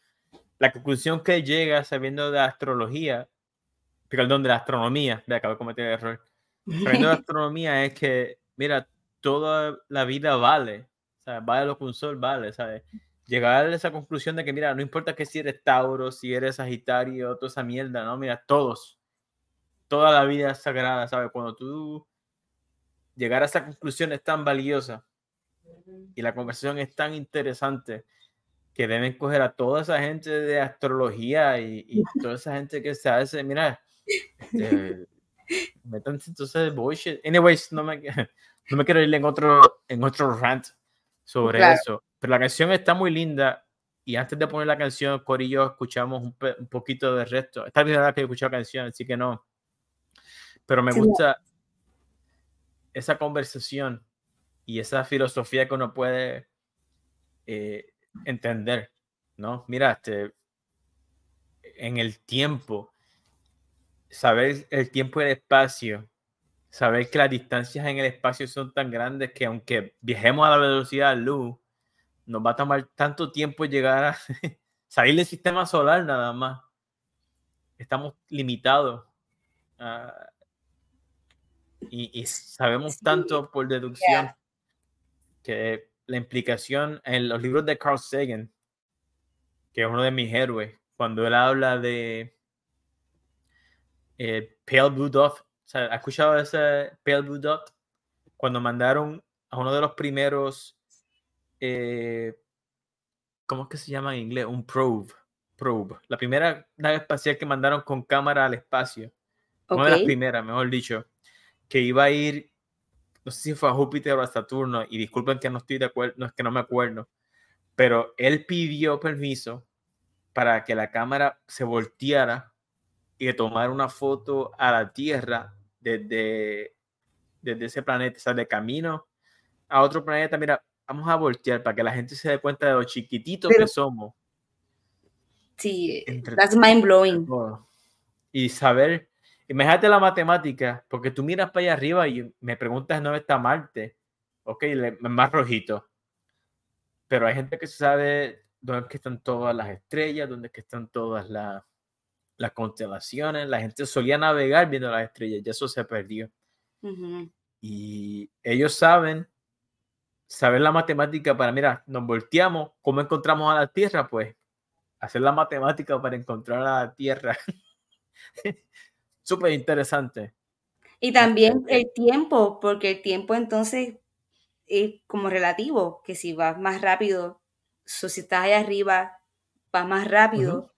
Speaker 1: La conclusión que llega sabiendo de astrología, perdón, de la astronomía, de acabo de cometer el error. Sabiendo de <laughs> astronomía es que, mira, toda la vida vale, o sea, vale lo que un sol vale, ¿sabes? Llegar a esa conclusión de que, mira, no importa que si eres Tauro, si eres Sagitario, toda esa mierda, ¿no? Mira, todos, toda la vida es sagrada, ¿sabes? Cuando tú llegar a esa conclusión es tan valiosa y la conversación es tan interesante que deben coger a toda esa gente de astrología y, <laughs> toda esa gente que se hace, mira, este, <laughs> métanse entonces bullshit. Anyways, no me, <laughs> no me quiero ir en otro, en otro rant sobre eso, pero la canción está muy linda y antes de poner la canción, Cory y yo escuchamos un, un poquito del resto. Esta es la primera vez que he escuchado la canción, así que no. Pero me gusta esa conversación y esa filosofía que uno puede eh, entender, ¿no? Mira, este, en el tiempo, saber el tiempo y el espacio saber que las distancias en el espacio son tan grandes que aunque viajemos a la velocidad de luz, nos va a tomar tanto tiempo llegar a <laughs> salir del sistema solar nada más. Estamos limitados. Ah, y, sabemos tanto por deducción que la implicación en los libros de Carl Sagan, que es uno de mis héroes, cuando él habla de eh, Pale Blue Dove sea, ¿has escuchado ese Pale Blue Dot? Cuando mandaron a uno de los primeros, eh, ¿cómo es que se llama en inglés? Un probe. Probe. La primera nave espacial que mandaron con cámara al espacio. Una de las primeras, mejor dicho. Que iba a ir, no sé si fue a Júpiter o a Saturno, y disculpen que no estoy de acuerdo, no es que no me acuerdo, pero él pidió permiso para que la cámara se volteara y tomar una foto a la Tierra desde, desde ese planeta, o sea, de camino a otro planeta. Mira, vamos a voltear para que la gente se dé cuenta de lo chiquititos que somos.
Speaker 2: Sí, that's mind blowing.
Speaker 1: Y saber, imagínate la matemática, porque tú miras para allá arriba y me preguntas dónde está Marte. Ok, más rojito. Pero hay gente que sabe dónde están todas las estrellas, dónde están todas las las constelaciones, la gente solía navegar viendo las estrellas, ya eso se perdió. Y ellos saben, saber la matemática para, mira, nos volteamos, ¿cómo encontramos a la Tierra? Pues hacer la matemática para encontrar a la Tierra. <laughs> Súper interesante.
Speaker 2: Y también el tiempo, porque el tiempo entonces es como relativo, que si vas más rápido, si estás allá arriba, vas más rápido.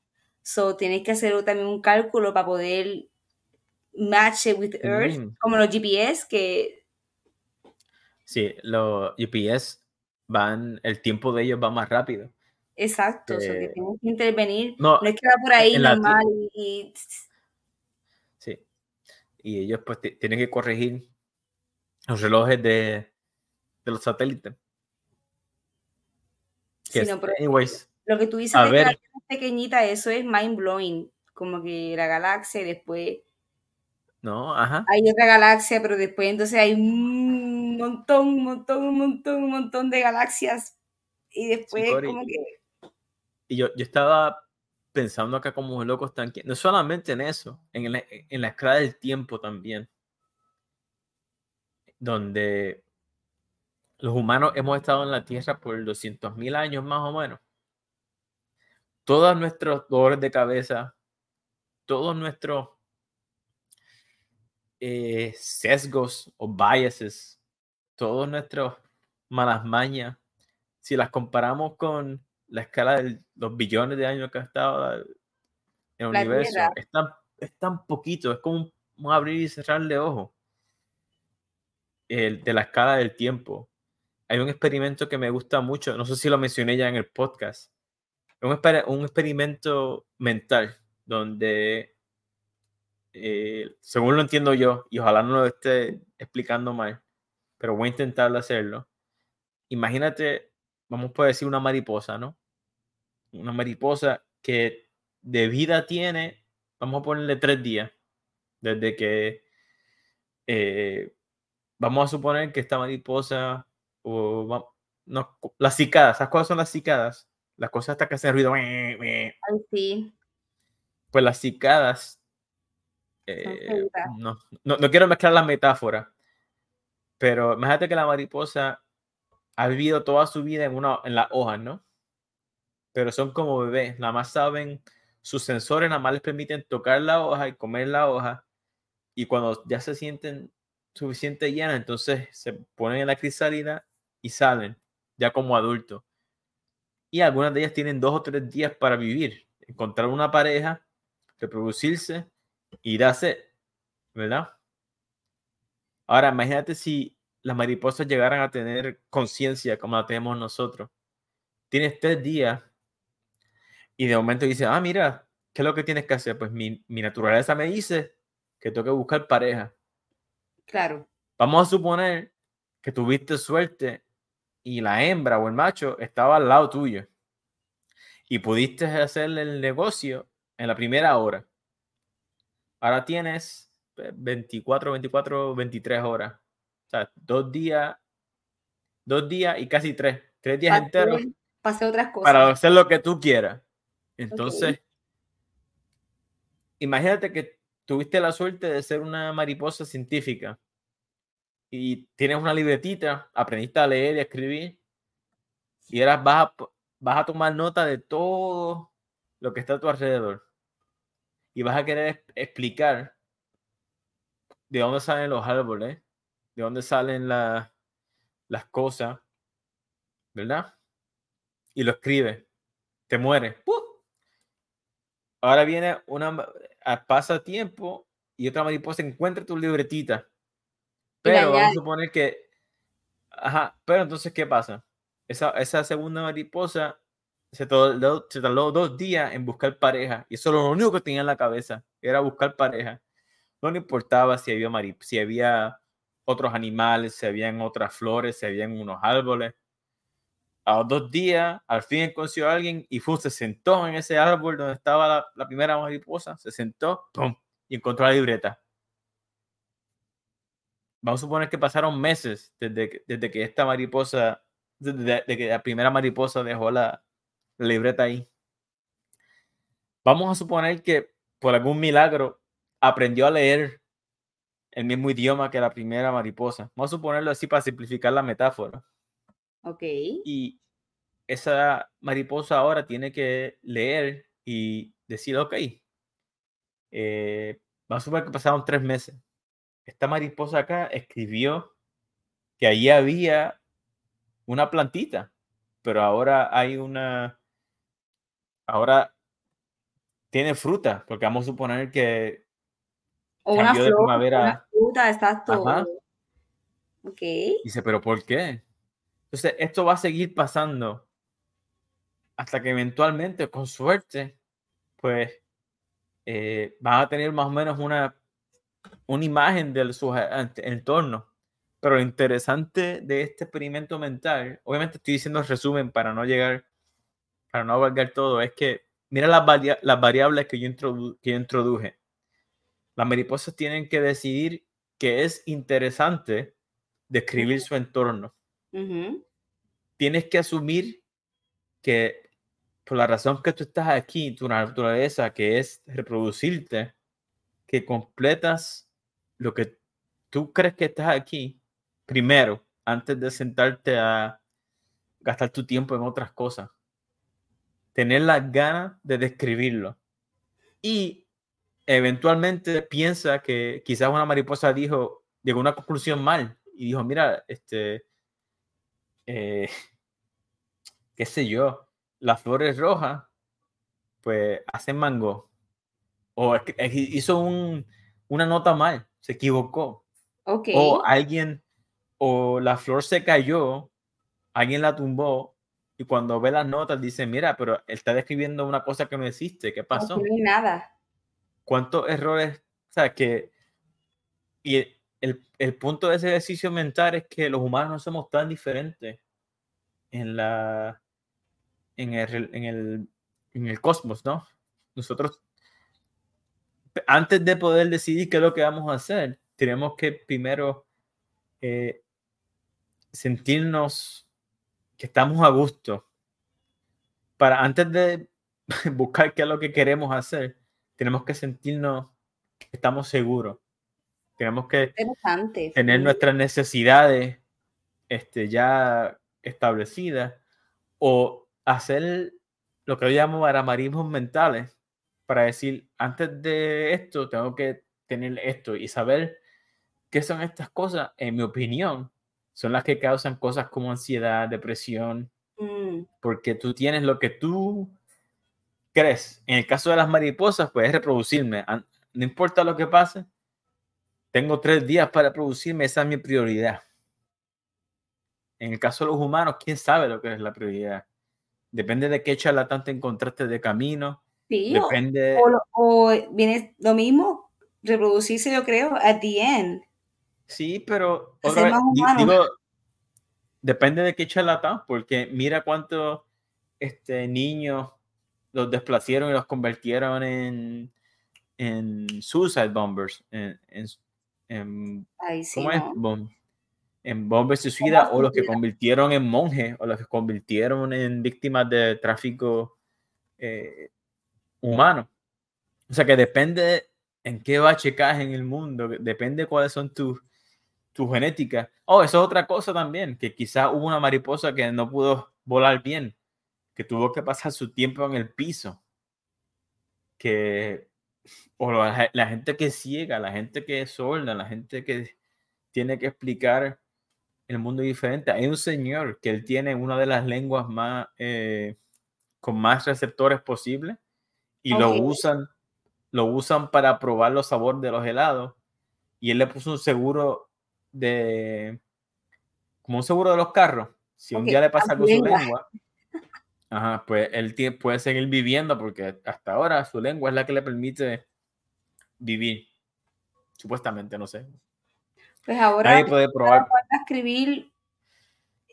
Speaker 2: So tienes que hacer también un cálculo para poder match with Earth, como los GPS que...
Speaker 1: Sí, los GPS van, el tiempo de ellos va más rápido.
Speaker 2: Exacto, que eh, tienes que intervenir. No, es que va por ahí normal y,
Speaker 1: Sí, y ellos pues tienen que corregir los relojes de, de los satélites.
Speaker 2: Sí, no, pero anyways, lo que tú dices de ver, pequeñita, eso es mind blowing. Como que la galaxia y después.
Speaker 1: No, ajá.
Speaker 2: Hay otra galaxia, pero después entonces hay un montón, un montón, un montón, un montón de galaxias. Y después, como que.
Speaker 1: Y yo, yo estaba pensando acá como locos están no solamente en eso, en la, en la escala del tiempo también, donde los humanos hemos estado en la Tierra por 200.000 años más o menos todos nuestros dolores de cabeza, todos nuestros eh, sesgos o biases, todos nuestros malas mañas, si las comparamos con la escala de los billones de años que ha estado en el universo, es tan, es tan, poquito, es como un, abrir y cerrar de ojo el, de la escala del tiempo. Hay un experimento que me gusta mucho, no sé si lo mencioné ya en el podcast, un, un experimento mental donde, eh, según lo entiendo yo, y ojalá no lo esté explicando mal, pero voy a intentar hacerlo. Imagínate, vamos a decir una mariposa, ¿no? Una mariposa que de vida tiene, vamos a ponerle tres días, desde que eh, vamos a suponer que esta mariposa, o, no, las cicadas, ¿sabes cuáles son las cicadas? Las cosas hasta que hacen ruido. Ay,
Speaker 2: sí.
Speaker 1: Pues las cicadas. Eh, no, no, no, quiero mezclar las metáforas, pero imagínate que la mariposa ha vivido toda su vida en, una, en las hojas, ¿no? Pero son como bebés, nada más saben, sus sensores nada más les permiten tocar la hoja y comer la hoja, y cuando ya se sienten suficiente llenas, entonces se ponen en la crisálida y salen, ya como adultos y algunas de ellas tienen dos o tres días para vivir, encontrar una pareja, reproducirse y darse, ¿verdad? Ahora, imagínate si las mariposas llegaran a tener conciencia como la tenemos nosotros. Tienes tres días y de momento dices, ah, mira, ¿qué es lo que tienes que hacer? Pues mi, mi naturaleza me dice que tengo que buscar pareja.
Speaker 2: Claro.
Speaker 1: Vamos a suponer que tuviste suerte y la hembra o el macho estaba al lado tuyo y pudiste hacer el negocio en la primera hora. Ahora tienes 24, 24, 23 horas. O sea, dos días, dos días y casi tres. Tres días enteros.
Speaker 2: Para otras cosas.
Speaker 1: Para hacer lo que tú quieras. Entonces, imagínate que tuviste la suerte de ser una mariposa científica y tienes una libretita, aprendiste a leer y a escribir, y eras, vas, a, vas a tomar nota de todo lo que está a tu alrededor. Y vas a querer explicar de dónde salen los árboles, de dónde salen las cosas, ¿verdad? Y lo escribe, te muere. Ahora viene una, pasa tiempo y otra mariposa encuentra tu libretita pero vamos a suponer que. Ajá, pero entonces, ¿qué pasa? Esa, esa segunda mariposa se tardó, se tardó dos días en buscar pareja. Y eso es lo único que tenía en la cabeza, era buscar pareja. No le importaba si había, si había otros animales, si habían otras flores, si habían unos árboles. A los dos días, al fin consiguió a alguien y fue, se sentó en ese árbol donde estaba la, la primera mariposa, se sentó ¡pum! y encontró la libreta vamos a suponer que pasaron meses desde, desde que esta mariposa, desde, que la primera mariposa dejó la, libreta ahí. Vamos a suponer que por algún milagro aprendió a leer el mismo idioma que la primera mariposa. Vamos a suponerlo así para simplificar la metáfora.
Speaker 2: Ok.
Speaker 1: Y esa mariposa ahora tiene que leer y decir, ok, eh, vamos a suponer que pasaron tres meses. Esta mariposa acá escribió que allí había una plantita, pero ahora hay una, ahora tiene fruta, porque vamos a suponer que
Speaker 2: o una flor, una fruta, exacto. Ok.
Speaker 1: Dice, pero ¿por qué? Entonces, esto va a seguir pasando hasta que eventualmente, con suerte, pues eh, van a tener más o menos una, una imagen de su entorno. Pero lo interesante de este experimento mental, obviamente estoy diciendo el resumen para no llegar, para no abarcar todo, es que mira las, las variables que yo, que yo introduje. Las mariposas tienen que decidir que es interesante describir su entorno. Tienes que asumir que por la razón que tú estás aquí, tu naturaleza, que es reproducirte, que completas lo que tú crees que estás aquí primero, antes de sentarte a gastar tu tiempo en otras cosas. Tener las ganas de describirlo. Y eventualmente piensa que quizás una mariposa dijo, llegó a una conclusión mal y dijo, mira, este, eh, <laughs> qué sé yo, las flores rojas, pues hacen mango. O hizo un, una nota mal, se equivocó. O alguien, o la flor se cayó, alguien la tumbó y cuando ve las notas dice, mira, pero él está describiendo una cosa que no existe, ¿qué pasó?
Speaker 2: No nada.
Speaker 1: ¿Cuántos errores? O sea, que... Y el, el punto de ese ejercicio mental es que los humanos no somos tan diferentes en la en el, en el, en el cosmos, ¿no? Nosotros, antes de poder decidir qué es lo que vamos a hacer, tenemos que primero eh, sentirnos que estamos a gusto. Para antes de <laughs> buscar qué es lo que queremos hacer, tenemos que sentirnos que estamos seguros. Tenemos que tener nuestras necesidades este, ya establecidas o hacer lo que yo llamo aramarismos mentales para decir, antes de esto tengo que tener esto y saber qué son estas cosas, en mi opinión, son las que causan cosas como ansiedad, depresión, mm. porque tú tienes lo que tú crees. En el caso de las mariposas, puedes reproducirme. No importa lo que pase, tengo tres días para reproducirme, esa es mi prioridad. En el caso de los humanos, ¿quién sabe lo que es la prioridad? Depende de qué charlatán te encontraste de camino.
Speaker 2: Sí, depende... o, viene lo mismo, reproducirse, yo creo, at the end.
Speaker 1: Sí, pero digo, depende de qué charlatán, porque mira cuántos este, niños los desplacieron y los convirtieron en, en suicide bombers, en, en, ¿cómo es? en bombas suicidas o los que convirtieron en monjes o los que convirtieron en víctimas de tráfico eh, humano. O sea que depende en qué bache caes en el mundo, depende cuáles son tus tu genéticas. Oh, eso es otra cosa también, que quizás hubo una mariposa que no pudo volar bien, que tuvo que pasar su tiempo en el piso. Que, o la, gente que ciega, la gente que es sorda, la gente que tiene que explicar el mundo diferente. Hay un señor que él tiene una de las lenguas más eh, con más receptores posible y lo usan lo usan para probar los sabores de los helados y él le puso un seguro de como un seguro de los carros. Si un día le pasa con su lengua, ajá, pues él puede seguir viviendo porque hasta ahora su lengua es la que le permite vivir. Supuestamente, no sé.
Speaker 2: Pues ahora Nadie puede probar. escribir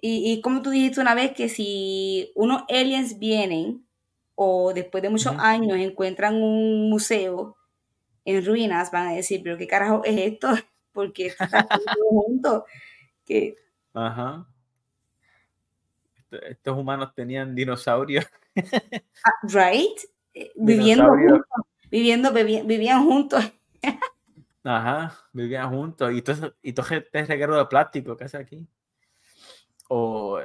Speaker 2: y, y, como tú dijiste una vez que si unos aliens vienen o después de muchos años encuentran un museo en ruinas, van a decir, pero qué carajo es esto, <laughs> porque está juntos. Que...
Speaker 1: Ajá. Estos humanos tenían dinosaurios. <laughs>
Speaker 2: Ah, right? Eh, viviendo juntos, viviendo, vivían juntos.
Speaker 1: Ajá, vivían juntos. Y todo, y todo este reguero de plástico que hace aquí. O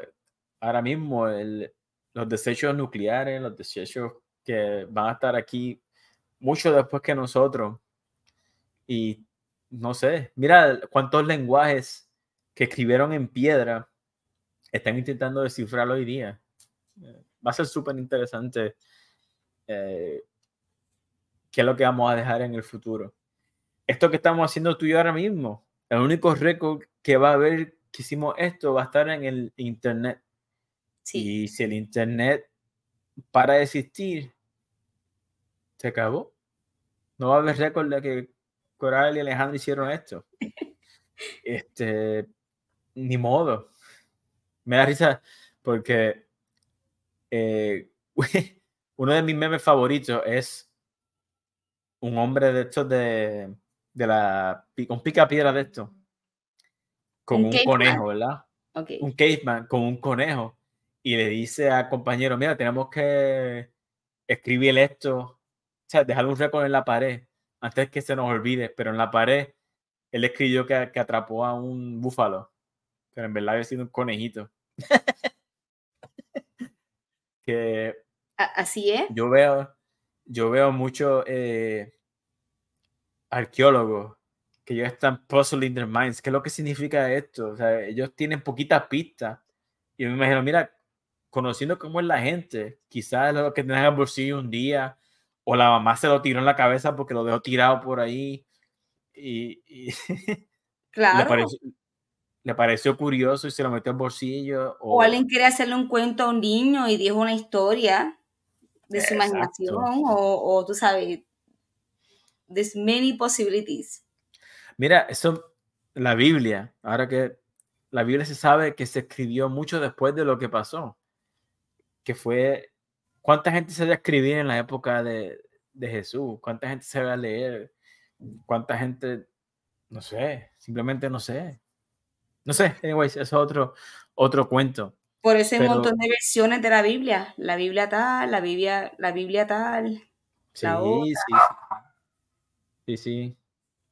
Speaker 1: ahora mismo el, los desechos nucleares, los desechos que van a estar aquí mucho después que nosotros. Y no sé, mira cuántos lenguajes que escribieron en piedra están intentando descifrar hoy día. Eh, va a ser súper interesante eh, qué es lo que vamos a dejar en el futuro. Esto que estamos haciendo tú y yo ahora mismo, el único récord que va a haber que hicimos esto va a estar en el Internet. Y si el Internet para de existir, se acabó. No va a haber récord de que Coral y Alejandro hicieron esto. <laughs> Este, ni modo. Me da risa porque eh, <laughs> uno de mis memes favoritos es un hombre de estos de, de la un pica piedra de esto con un, conejo, ¿verdad? Un caveman con un conejo y le dice al compañero, mira, tenemos que escribir esto, o sea, dejar un récord en la pared antes que se nos olvide, pero en la pared él escribió que, que atrapó a un búfalo, pero en verdad había sido un conejito. <laughs> que
Speaker 2: así es.
Speaker 1: Yo veo, yo veo muchos eh, arqueólogos que ya están puzzling their minds. ¿Qué es lo que significa esto? O sea, ellos tienen poquitas pistas. Y me imagino, mira, conociendo cómo es la gente, quizás lo que tenés en el bolsillo un día, o la mamá se lo tiró en la cabeza porque lo dejó tirado por ahí. Y, <laughs>
Speaker 2: claro.
Speaker 1: le, pareció, curioso y se lo metió en el bolsillo.
Speaker 2: O, alguien quiere hacerle un cuento a un niño y dijo una historia de su imaginación, o, o tú sabes, there's many possibilities.
Speaker 1: Mira, eso, la Biblia, ahora que la Biblia se sabe que se escribió mucho después de lo que pasó que fue cuánta gente sabía escribir en la época de, de Jesús, cuánta gente sabía leer, cuánta gente, no sé, simplemente no sé. No sé, anyways, eso es otro, otro cuento.
Speaker 2: Por eso hay un montón de versiones de la Biblia. La Biblia tal, la Biblia, la Biblia tal.
Speaker 1: Sí, sí, sí. Sí, sí.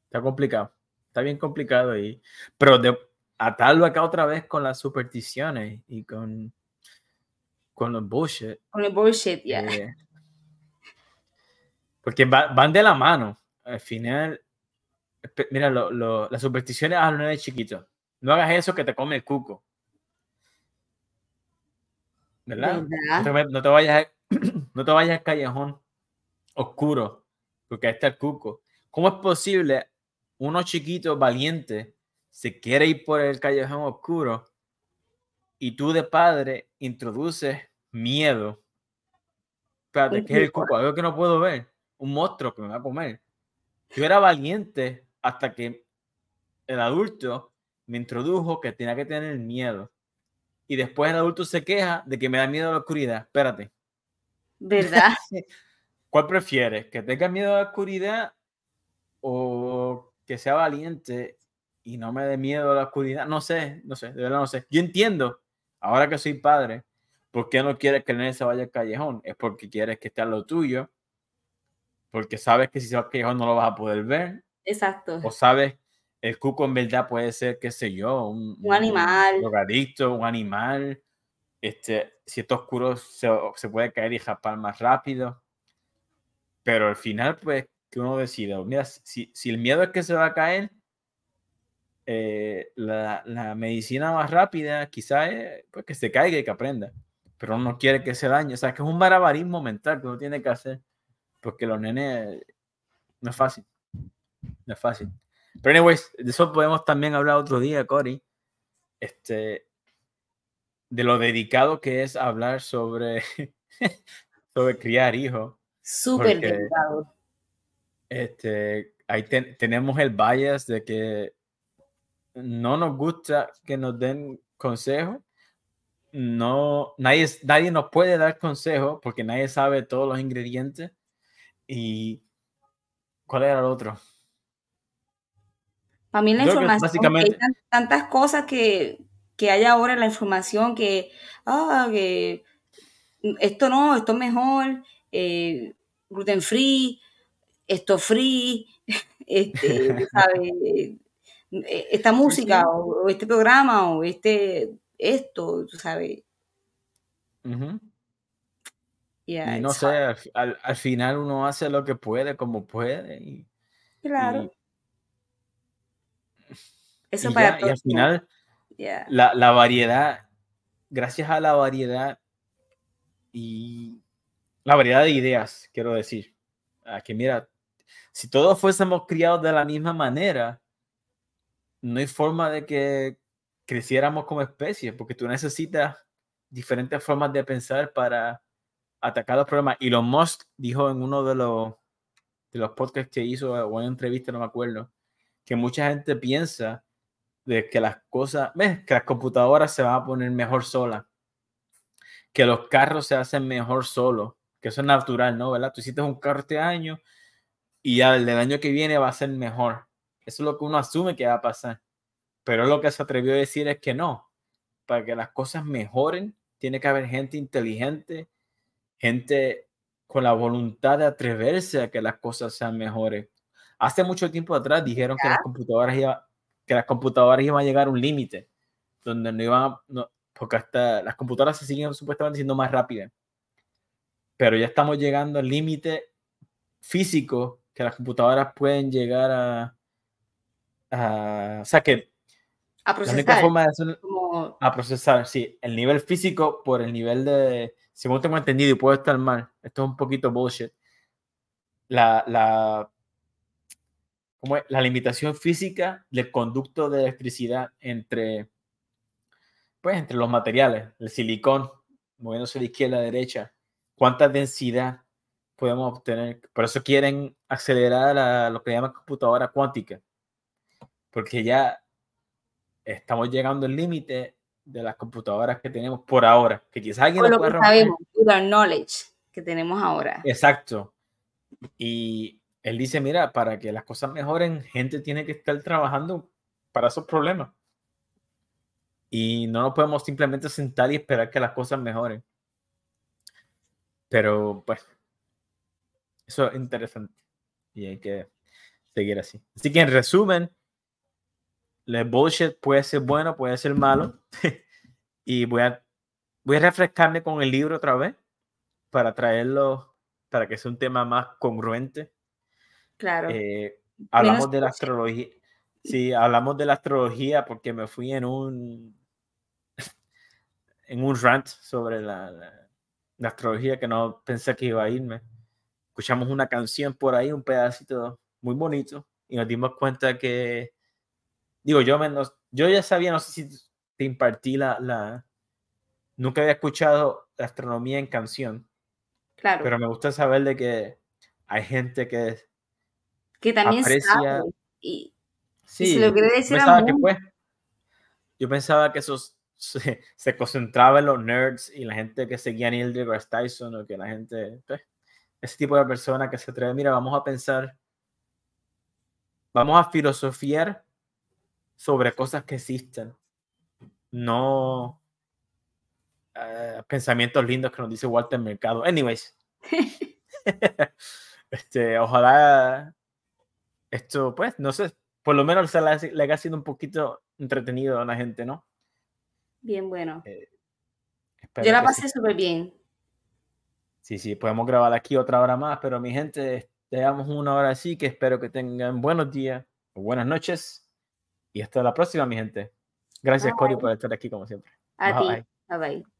Speaker 1: Está complicado. Está bien complicado. Y, pero de, atarlo acá otra vez con las supersticiones y con con los bullshit.
Speaker 2: Con el bullshit, ya. Eh,
Speaker 1: porque van de la mano. Al final, mira, lo, las supersticiones a los nenes chiquitos. No hagas eso que te come el cuco. ¿Verdad? No, te, vayas, <clears throat> no te vayas al callejón oscuro, porque ahí está el cuco. ¿Cómo es posible uno chiquito valiente se quiere ir por el callejón oscuro y tú de padre introduces miedo. Espérate, ¿qué es el cuco? Algo que no puedo ver. Un monstruo que me va a comer. Yo era valiente hasta que el adulto me introdujo que tenía que tener miedo. Y después el adulto se queja de que me da miedo a la oscuridad. Espérate.
Speaker 2: ¿Verdad? <laughs>
Speaker 1: ¿Cuál prefieres? ¿Que tenga miedo a la oscuridad o que sea valiente y no me dé miedo a la oscuridad? No sé, no sé, de verdad no sé. Yo entiendo ahora que soy padre, ¿por qué no quieres que el nene se vaya al callejón? Es porque quieres que esté a lo tuyo, porque sabes que si se va al callejón no lo vas a poder ver.
Speaker 2: Exacto.
Speaker 1: O sabes, el cuco en verdad puede ser, qué sé yo,
Speaker 2: un, animal.
Speaker 1: Un drogadicto, un animal. Este, si está oscuro se, se puede caer y japar más rápido. Pero al final, pues, que uno decida, mira, si, si el miedo es que se va a caer, eh, la, la, medicina más rápida quizás es pues, que se caiga y que aprenda, pero no quiere que se dañe. O sea, que es un barbarismo mental que uno tiene que hacer, porque los nenes no es fácil. No es fácil. Pero, anyways, de eso podemos también hablar otro día, Cory. Este, de lo dedicado que es hablar sobre, <laughs> sobre criar hijos.
Speaker 2: Súper dedicado.
Speaker 1: Este, ahí tenemos el bias de que no nos gusta que nos den consejos. No, nadie, nadie nos puede dar consejos porque nadie sabe todos los ingredientes. ¿Y cuál era el otro?
Speaker 2: Para mí la información, básicamente... hay tantas cosas que, que hay ahora en la información que, ah, que esto no, esto es mejor, eh, gluten free, esto free, <laughs> este, <laughs> ¿sabes? Esta música O, este programa o este, esto, tú sabes.
Speaker 1: y no sé, al, final uno hace lo que puede, como puede. Y, claro. Eso para Y al final, la, la variedad, gracias a la variedad y la variedad de ideas, quiero decir, a que mira, si todos fuésemos criados de la misma manera, no hay forma de que creciéramos como especie, porque tú necesitas diferentes formas de pensar para atacar los problemas. Y Elon Musk dijo en uno de los, de los podcasts que hizo, o en entrevista, no me acuerdo, que mucha gente piensa de que las cosas, ves, que las computadoras se van a poner mejor solas, que los carros se hacen mejor solos, que eso es natural, ¿no? ¿Verdad? Tú hiciste un carro este año y ya el del año que viene va a ser mejor. Eso es lo que uno asume que va a pasar. Pero lo que se atrevió a decir es que no. Para que las cosas mejoren, tiene que haber gente inteligente, gente con la voluntad de atreverse a que las cosas sean mejores. Hace mucho tiempo atrás dijeron que las computadoras iban, que las computadoras iban a llegar a un límite donde no iban a, porque hasta las computadoras se siguen supuestamente siendo más rápidas. Pero ya estamos llegando al límite físico que las computadoras pueden llegar a, a o sea que
Speaker 2: a procesar.
Speaker 1: a procesar, sí, el nivel físico por el nivel de, según tengo entendido y puedo estar mal, esto es un poquito bullshit, la, la, ¿cómo es? la limitación física del conducto de electricidad entre pues, entre los materiales, el silicón, moviéndose de izquierda a derecha, cuánta densidad podemos obtener. Por eso quieren acelerar a lo que llaman computadora cuántica, porque ya estamos llegando al límite de las computadoras que tenemos por ahora, que quizás alguien
Speaker 2: lo que sabemos, knowledge que tenemos ahora.
Speaker 1: Exacto. Y él dice, mira, para que las cosas mejoren, gente tiene que estar trabajando para esos problemas. Y no nos podemos simplemente sentar y esperar que las cosas mejoren. Pero, pues, eso es interesante. Y hay que seguir así. Así que, en resumen, el bullshit puede ser bueno, puede ser malo. <laughs> y voy a, voy a refrescarme con el libro otra vez para traerlo, para que sea un tema más congruente.
Speaker 2: Claro.
Speaker 1: Eh, hablamos de la astrología. Sí, hablamos de la astrología porque me fui en un <laughs> en un rant sobre la, la, astrología que no pensé que iba a irme. Escuchamos una canción por ahí, un pedacito muy bonito, y nos dimos cuenta que, digo, yo, menos, yo ya sabía, no sé si te impartí la, la, nunca había escuchado astronomía en canción.
Speaker 2: Claro.
Speaker 1: Pero me gusta saber de que hay gente que,
Speaker 2: que también aprecia. Y,
Speaker 1: sí, se lo quiere decir a que, pues, yo pensaba que esos se, concentraba en los nerds y la gente que seguía a Neil deGrasse Tyson o que la gente, pues, ese tipo de persona que se atreve, mira, vamos a pensar, vamos a filosofiar sobre cosas que existen, no eh, pensamientos lindos que nos dice Walter Mercado. Anyways, <laughs> este, ojalá esto, pues, no sé, por lo menos le, le haya sido un poquito entretenido a la gente, ¿no?
Speaker 2: Bien bueno. Eh, Yo la pasé súper bien.
Speaker 1: Sí, sí, podemos grabar aquí otra hora más, pero mi gente, damos una hora así que espero que tengan buenos días o buenas noches y hasta la próxima, mi gente. Gracias, Cory, por estar aquí como siempre.
Speaker 2: A ti. Bye bye.